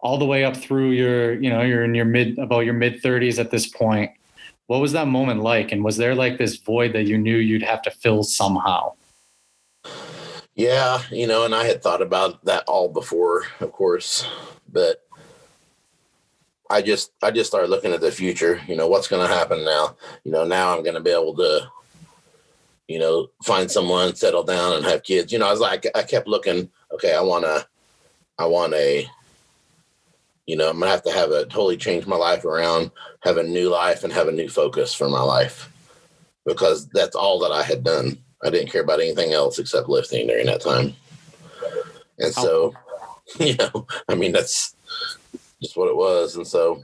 A: all the way up through your, you know, you're in your mid, about your mid 30s at this point. What was that moment like? And was there like this void that you knew you'd have to fill somehow?
B: Yeah, you know, and I had thought about that all before, of course, but I just I just started looking at the future. You know, what's going to happen now? You know, now I'm going to be able to, you know, find someone, settle down, and have kids. You know, I was like, I kept looking. Okay, I want to, I want a, you know, I'm gonna have to have a totally change my life around, have a new life, and have a new focus for my life, because that's all that I had done. I didn't care about anything else except lifting during that time. And so, [laughs] you know, I mean, that's just what it was. And so,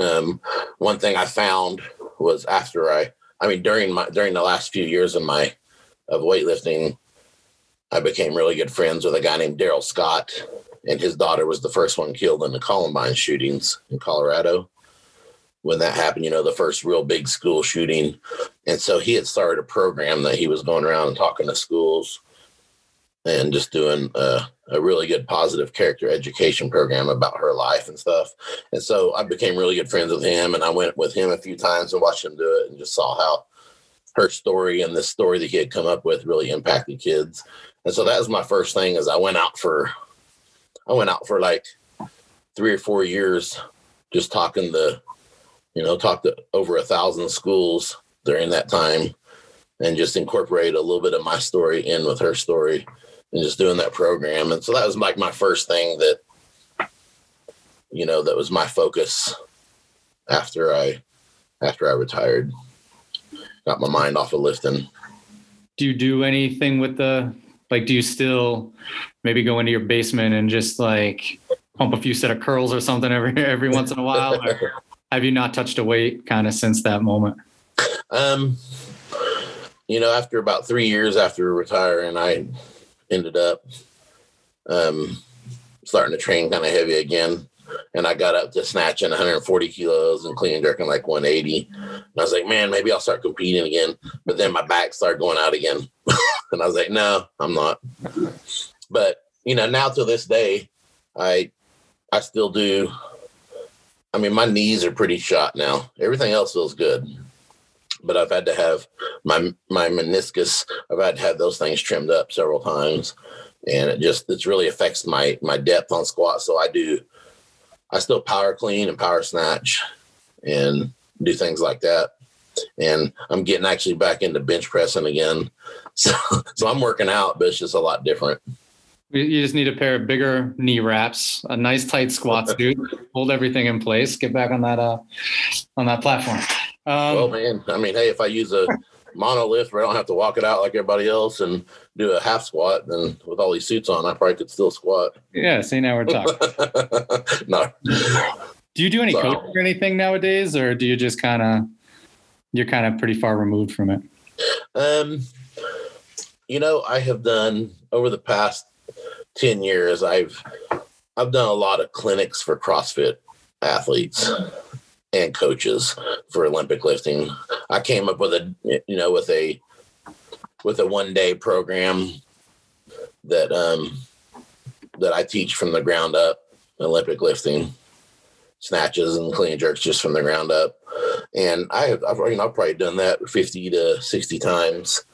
B: um, one thing I found was after I, I mean, during my during the last few years of my of weightlifting, I became really good friends with a guy named Darrell Scott, and his daughter was the first one killed in the Columbine shootings in Colorado. When that happened, you know, the first real big school shooting. And so he had started a program that he was going around and talking to schools and just doing a, a, really good positive character education program about her life and stuff. And so I became really good friends with him and I went with him a few times and watched him do it and just saw how her story and the story that he had come up with really impacted kids. And so that was my first thing as I went out for I went out for like three or four years just talking to you know, talked to over a thousand schools during that time and just incorporate a little bit of my story in with her story and just doing that program. And so that was like my first thing that, you know, that was my focus after I, after I retired, got my mind off of lifting.
A: Do you do anything with the, like, do you still maybe go into your basement and just like pump a few set of curls or something every, every once in a while? [laughs] have you not touched a weight kind of since that moment?
B: Um, you know, after about three years after retiring, I ended up um, starting to train kind of heavy again. And I got up to snatching 140 kilos and clean and jerking like 180. And I was like, man, maybe I'll start competing again. But then my back started going out again. [laughs] and I was like, no, I'm not. But, you know, now to this day, I I still do. I mean, my knees are pretty shot now. Everything else feels good but I've had to have my my meniscus. I've had to have those things trimmed up several times, and it just it's really affects my my depth on squat. So I do, I still power clean and power snatch, and do things like that. And I'm getting actually back into bench pressing again. [laughs] So so I'm working out, but it's just a lot different.
A: You just need a pair of bigger knee wraps, a nice tight squat [laughs] suit, hold everything in place, get back on that uh on that platform.
B: Um, well, man, I mean, hey, if I use a monolith where I don't have to walk it out like everybody else and do a half squat, then with all these suits on, I probably could still squat.
A: Yeah, see, now we're talking. [laughs] no. Do you do any so, coaching or anything nowadays, or do you just kind of you're kind of pretty far removed from it?
B: Um, you know, I have done over the past ten years. I've I've done a lot of clinics for CrossFit athletes and coaches for Olympic lifting. I came up with a you know with a with a one day program that um that I teach from the ground up Olympic lifting snatches and clean jerks just from the ground up. And I have I've, you know, I've probably done that 50 to 60 times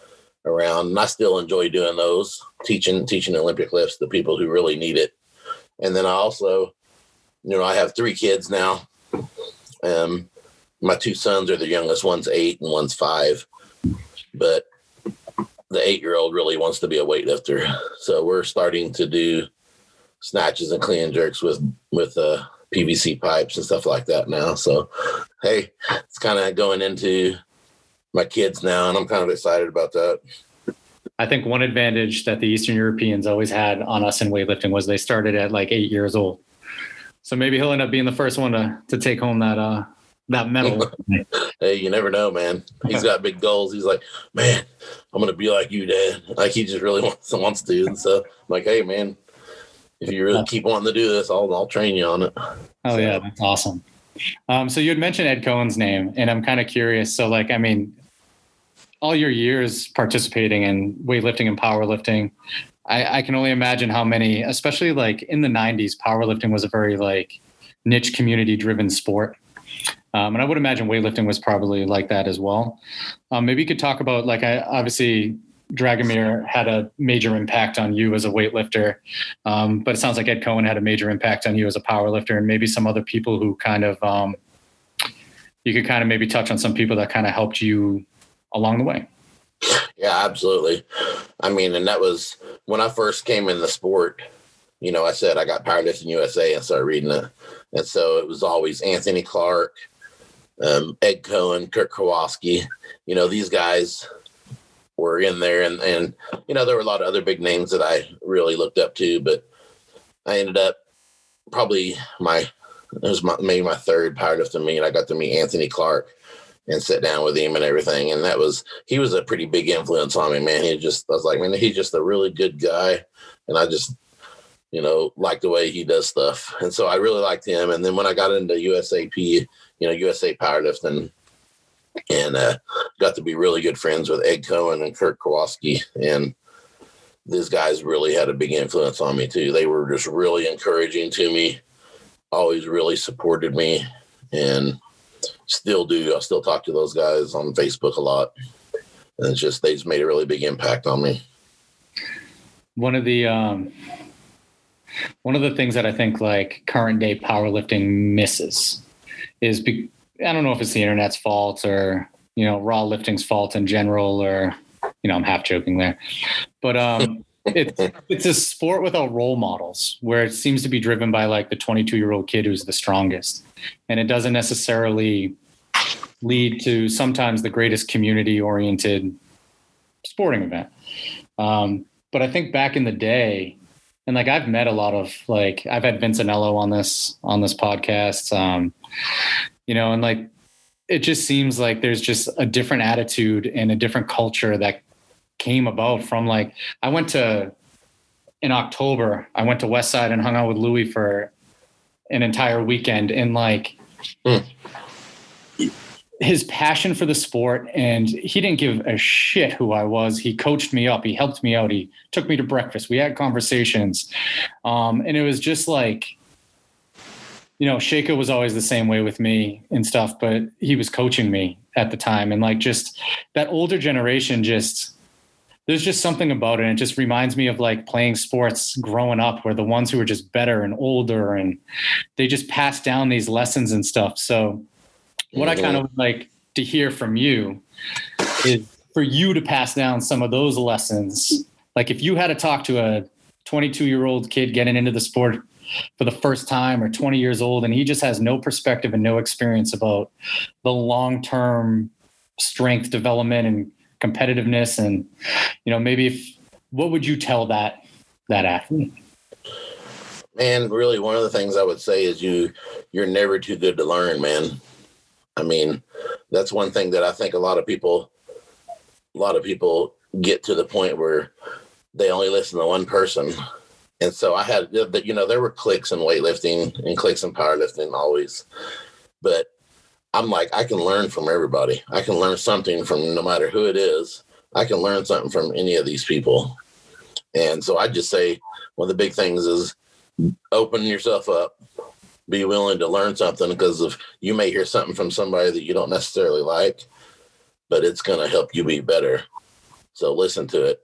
B: around and I still enjoy doing those teaching teaching Olympic lifts to people who really need it. And then I also you know I have three kids now um, my two sons are the youngest. One's eight and one's five, but the eight-year-old really wants to be a weightlifter. So we're starting to do snatches and clean and jerks with with uh, PVC pipes and stuff like that now. So hey, it's kind of going into my kids now, and I'm kind of excited about that.
A: I think one advantage that the Eastern Europeans always had on us in weightlifting was they started at like eight years old. So maybe he'll end up being the first one to to take home that uh that medal. [laughs]
B: hey, you never know, man. He's got big goals. He's like, man, I'm gonna be like you, Dad. Like he just really [laughs] wants wants to. And so I'm like, hey, man, if you really keep wanting to do this, I'll I'll train you on it.
A: Oh so. yeah, that's awesome. Um, so you had mentioned Ed Coan's name, and I'm kind of curious. So like, I mean, all your years participating in weightlifting and powerlifting, I, I can only imagine how many, especially like in the 90s, powerlifting was a very like niche community driven sport. Um, and I would imagine weightlifting was probably like that as well. Um, maybe you could talk about like I obviously Dragomir had a major impact on you as a weightlifter, um, but it sounds like Ed Coan had a major impact on you as a powerlifter, and maybe some other people who kind of um, you could kind of maybe touch on some people that kind of helped you along the way.
B: Yeah, absolutely. I mean, and that was when I first came in the sport. You know, I said I got Powerlifting USA and started reading it, and so it was always Anthony Clark, um, Ed Coan, Kirk Karwoski. You know, these guys were in there, and and you know there were a lot of other big names that I really looked up to, but I ended up probably my it was my, maybe my third powerlifting meet. I got to meet Anthony Clark and sit down with him and everything, and that was he was a pretty big influence on me, man. He just I was like, man, he's just a really good guy, and I just you know like the way he does stuff, and so I really liked him. And then when I got into USAP, you know USA powerlifting and uh, got to be really good friends with Ed Coan and Kirk Karwoski. And these guys really had a big influence on me too. They were just really encouraging to me, always really supported me, and still do. I still talk to those guys on Facebook a lot. And it's just they just made a really big impact on me.
A: One of the um, one of the things that I think like current day powerlifting misses is be- I don't know if it's the internet's fault or you know raw lifting's fault in general, or you know I'm half joking there, but um, it's [laughs] it's a sport without role models where it seems to be driven by like the 22 year old kid who's the strongest, and it doesn't necessarily lead to sometimes the greatest community oriented sporting event. Um, but I think back in the day, and like I've met a lot of like I've had Vince Anello on this on this podcast. Um, you know, and like it just seems like there's just a different attitude and a different culture that came about from like I went to in October, I went to West Side and hung out with Louis for an entire weekend and like mm. his passion for the sport and he didn't give a shit who I was. He coached me up, he helped me out, he took me to breakfast. We had conversations. Um, and it was just like you know, Shaker was always the same way with me and stuff, but he was coaching me at the time. And like just that older generation, just there's just something about it. And it just reminds me of like playing sports growing up where the ones who were just better and older and they just passed down these lessons and stuff. So what mm-hmm. I kind of like to hear from you is for you to pass down some of those lessons. Like if you had to talk to a 22 year old kid getting into the sport for the first time or 20 years old and he just has no perspective and no experience about the long-term strength development and competitiveness and you know maybe if what would you tell that that athlete?
B: Man really one of the things i would say is you you're never too good to learn man. I mean that's one thing that i think a lot of people a lot of people get to the point where they only listen to one person. And so I had, you know, there were clicks in weightlifting and clicks in powerlifting always, but I'm like, I can learn from everybody. I can learn something from no matter who it is. I can learn something from any of these people. And so I just say one of the big things is open yourself up, be willing to learn something because if you may hear something from somebody that you don't necessarily like, but it's going to help you be better. So listen to it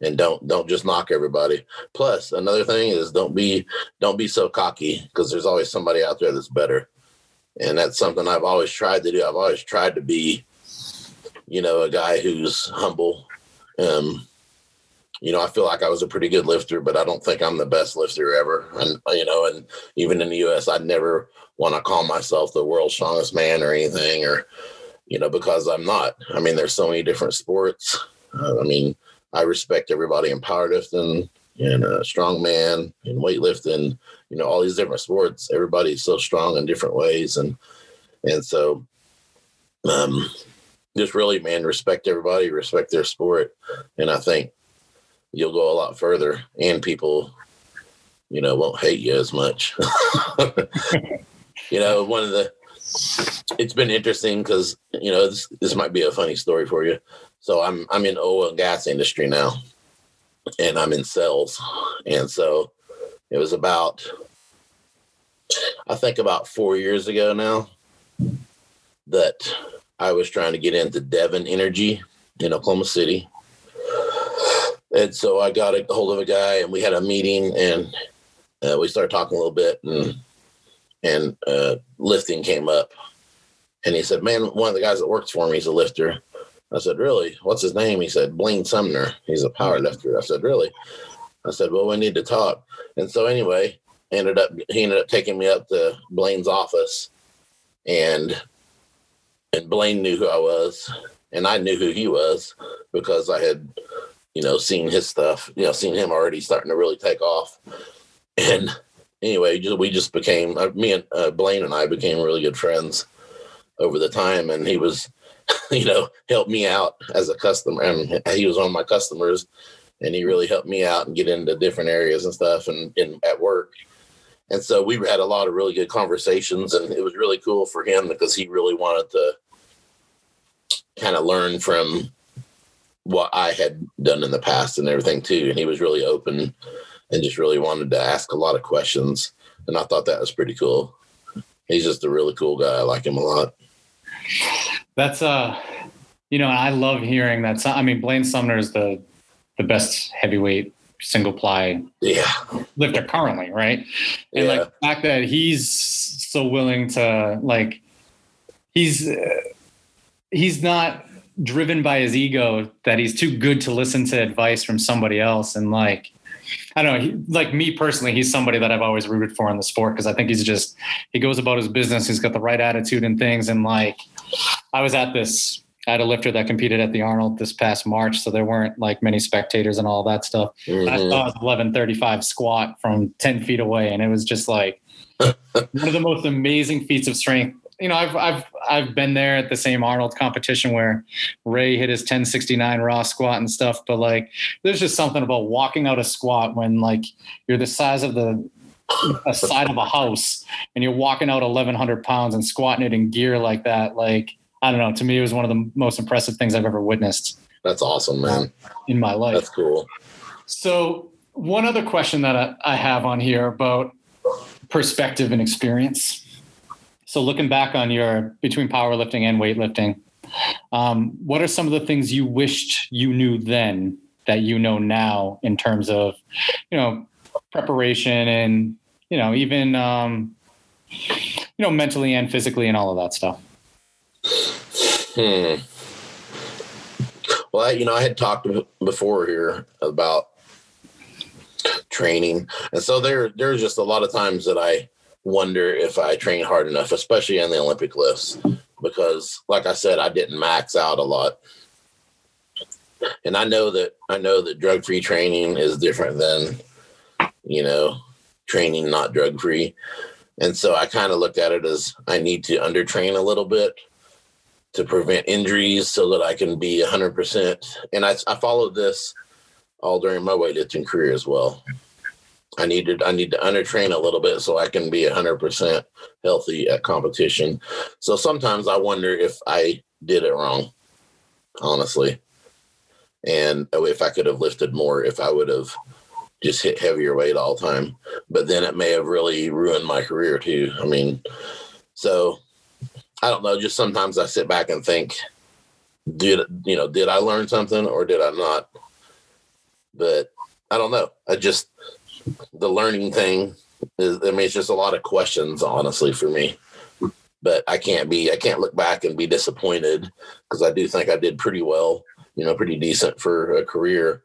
B: and don't don't just knock everybody. Plus, another thing is don't be don't be so cocky because there's always somebody out there that's better, and that's something I've always tried to do. I've always tried to be, you know, a guy who's humble. Um, you know, I feel like I was a pretty good lifter, but I don't think I'm the best lifter ever. And you know, and even in the U.S., I'd never want to call myself the world's strongest man or anything, or you know, because I'm not. I mean, there's so many different sports. I mean, I respect everybody in powerlifting and uh, strongman and weightlifting. You know, all these different sports. Everybody's so strong in different ways, and and so, um, just really, man, respect everybody, respect their sport, and I think you'll go a lot further, and people, you know, won't hate you as much. [laughs] you know, one of the it's been interesting because you know this, this might be a funny story for you so I'm I'm in oil and gas industry now, and I'm in sales, and so it was about I think about four years ago now that I was trying to get into Devon Energy in Oklahoma City, and so I got a hold of a guy, and we had a meeting, and uh, we started talking a little bit, and and uh, lifting came up, and he said, "Man, one of the guys that works for me, he's a lifter." I said, "Really? What's his name?" He said, "Blaine Sumner. He's a power lifter." I said, "Really?" I said, "Well, we need to talk." And so anyway, ended up he ended up taking me up to Blaine's office, and and Blaine knew who I was, and I knew who he was because I had, you know, seen his stuff, you know, seen him already starting to really take off, and anyway, we just became uh, me and uh, Blaine and I became really good friends over the time, and he was, [laughs] you know, helped me out as a customer, I and he was one of my customers, and he really helped me out and get into different areas and stuff, and, at work. And so we had a lot of really good conversations, and it was really cool for him because he really wanted to kind of learn from what I had done in the past and everything too. And he was really open and just really wanted to ask a lot of questions. And I thought that was pretty cool. He's just a really cool guy. I like him a lot.
A: That's uh you know, I love hearing that. I mean, Blaine Sumner is the the best heavyweight single ply
B: yeah
A: lifter currently, right? And yeah. like the fact that he's so willing to like he's uh, he's not driven by his ego that he's too good to listen to advice from somebody else and like I don't know, he, like me personally, he's somebody that I've always rooted for in the sport because I think he's just he goes about his business. He's got the right attitude and things. And like, I was at this I had a lifter that competed at the Arnold this past March, so there weren't like many spectators and all that stuff. Mm-hmm. I saw his 1135 squat from 10 feet away, and it was just like [laughs] one of the most amazing feats of strength. You know, I've I've I've been there at the same Arnold competition where Ray hit his 1069 raw squat and stuff, but like there's just something about walking out a squat when like you're the size of the a side of a house and you're walking out 1100 pounds and squatting it in gear like that like I don't know. To me, it was one of the most impressive things I've ever witnessed.
B: That's awesome, man.
A: In my life.
B: That's cool.
A: So, one other question that I have on here about perspective and experience. So, looking back on your between powerlifting and weightlifting, um, what are some of the things you wished you knew then that you know now in terms of, you know, preparation and you know even um, you know mentally and physically and all of that stuff?
B: Hmm. Well, I, you know, I had talked before here about training, and so there, there's just a lot of times that I wonder if I train hard enough, especially on the Olympic lifts, because, like I said, I didn't max out a lot, and I know that I know that drug free training is different than, you know, training not drug free, and so I kind of looked at it as I need to undertrain a little bit to prevent injuries so that I can be 100%. And I, I followed this all during my weightlifting career as well. I needed I need to undertrain a little bit so I can be 100% healthy at competition. So sometimes I wonder if I did it wrong, honestly. And oh, if I could have lifted more, if I would have just hit heavier weight all the time. But then it may have really ruined my career too. I mean, so I don't know. Just sometimes I sit back and think, did you know, did I learn something or did I not? But I don't know. I just the learning thing is. I mean, it's just a lot of questions, honestly, for me. But I can't be. I can't look back and be disappointed because I do think I did pretty well. You know, pretty decent for a career.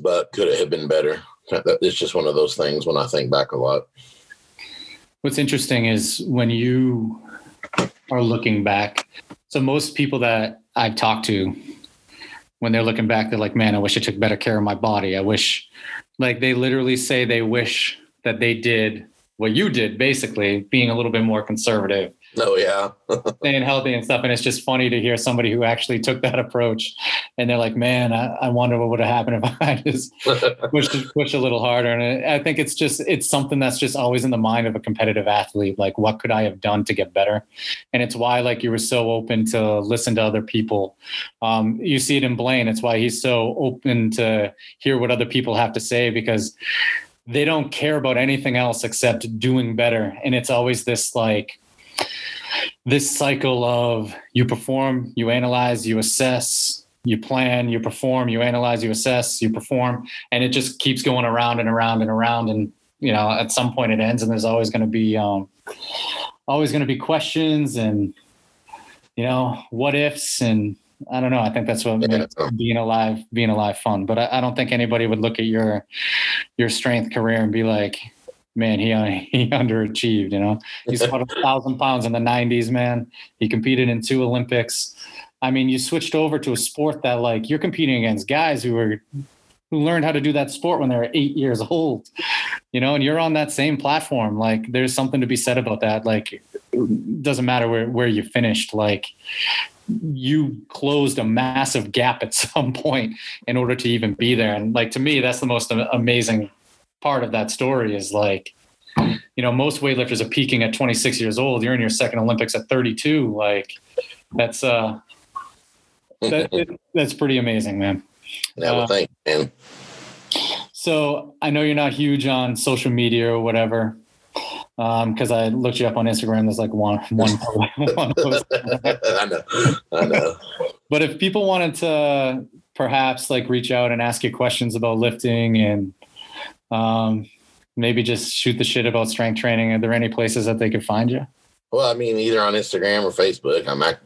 B: But could it have been better? It's just one of those things when I think back a lot.
A: What's interesting is when you are looking back. So most people that I've talked to, when they're looking back, they're like, "Man, I wish I took better care of my body. I wish." Like they literally say they wish that they did what you did, basically being a little bit more conservative
B: Oh yeah, [laughs]
A: staying healthy and stuff. And it's just funny to hear somebody who actually took that approach, and they're like, "Man, I, I wonder what would have happened if [laughs] I just [laughs] pushed push a little harder." And I think it's just it's something that's just always in the mind of a competitive athlete. Like, what could I have done to get better? And it's why like you were so open to listen to other people. Um, you see it in Blaine. It's why he's so open to hear what other people have to say because they don't care about anything else except doing better. And it's always this like this cycle of you perform, you analyze, you assess, you plan, you perform, you analyze, you assess, you perform, and it just keeps going around and around and around. And you know, at some point it ends, and there's always going to be um, always going to be questions and you know what ifs and I don't know. I think that's what yeah. makes being alive being alive fun. But I, I, don't think anybody would look at your your strength career and be like, man, he uh, [laughs] he underachieved. You know, he squatted a [laughs] thousand pounds in the '90s. Man, he competed in two Olympics. I mean, you switched over to a sport that like you're competing against guys who were who learned how to do that sport when they were eight years old, you know, and you're on that same platform. Like there's something to be said about that. Like it doesn't matter where, where you finished, like you closed a massive gap at [laughs] some point in order to even be there. And like, to me, that's the most amazing part of that story is like, you know, most weightlifters are peaking at 26 years old. You're in your second Olympics at 32. Like that's, uh, that, that's pretty amazing, man.
B: Yeah, well, uh, thank you, man.
A: So I know you're not huge on social media or whatever, because um, I looked you up on Instagram. There's like one one. [laughs] one [laughs] post. I know, I know. But if people wanted to perhaps like reach out and ask you questions about lifting and um, maybe just shoot the shit about strength training, are there any places that they could find you?
B: Well, I mean, either on Instagram or Facebook. I'm, at,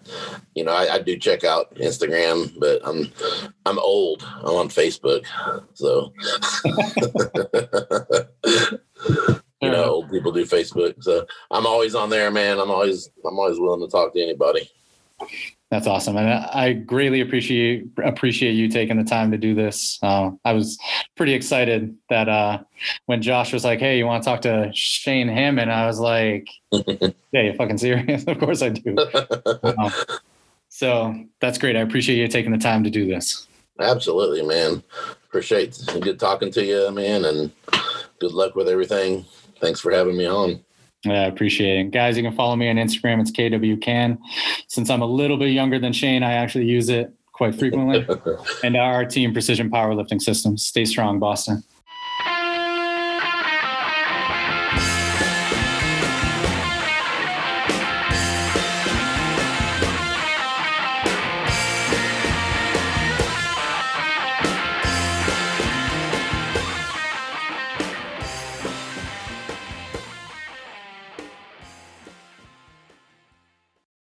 B: you know, I, I, do check out Instagram, but I'm, I'm old. I'm on Facebook, so [laughs] you know, old people do Facebook. So I'm always on there, man. I'm always, I'm always willing to talk to anybody.
A: That's awesome, and I greatly appreciate appreciate you taking the time to do this. Uh, I was pretty excited that uh, when Josh was like, "Hey, you want to talk to Shane Hamman?" I was like, [laughs] "Yeah, you fucking serious? [laughs] of course I do." Uh, [laughs] so that's great. I appreciate you taking the time to do this.
B: Absolutely, man. Appreciate it. good talking to you, man, and good luck with everything. Thanks for having me on.
A: Yeah, I appreciate it. Guys, you can follow me on Instagram. It's KWCann. Since I'm a little bit younger than Shane, I actually use it quite frequently. [laughs] and our team, Precision Powerlifting Systems. Stay strong, Boston.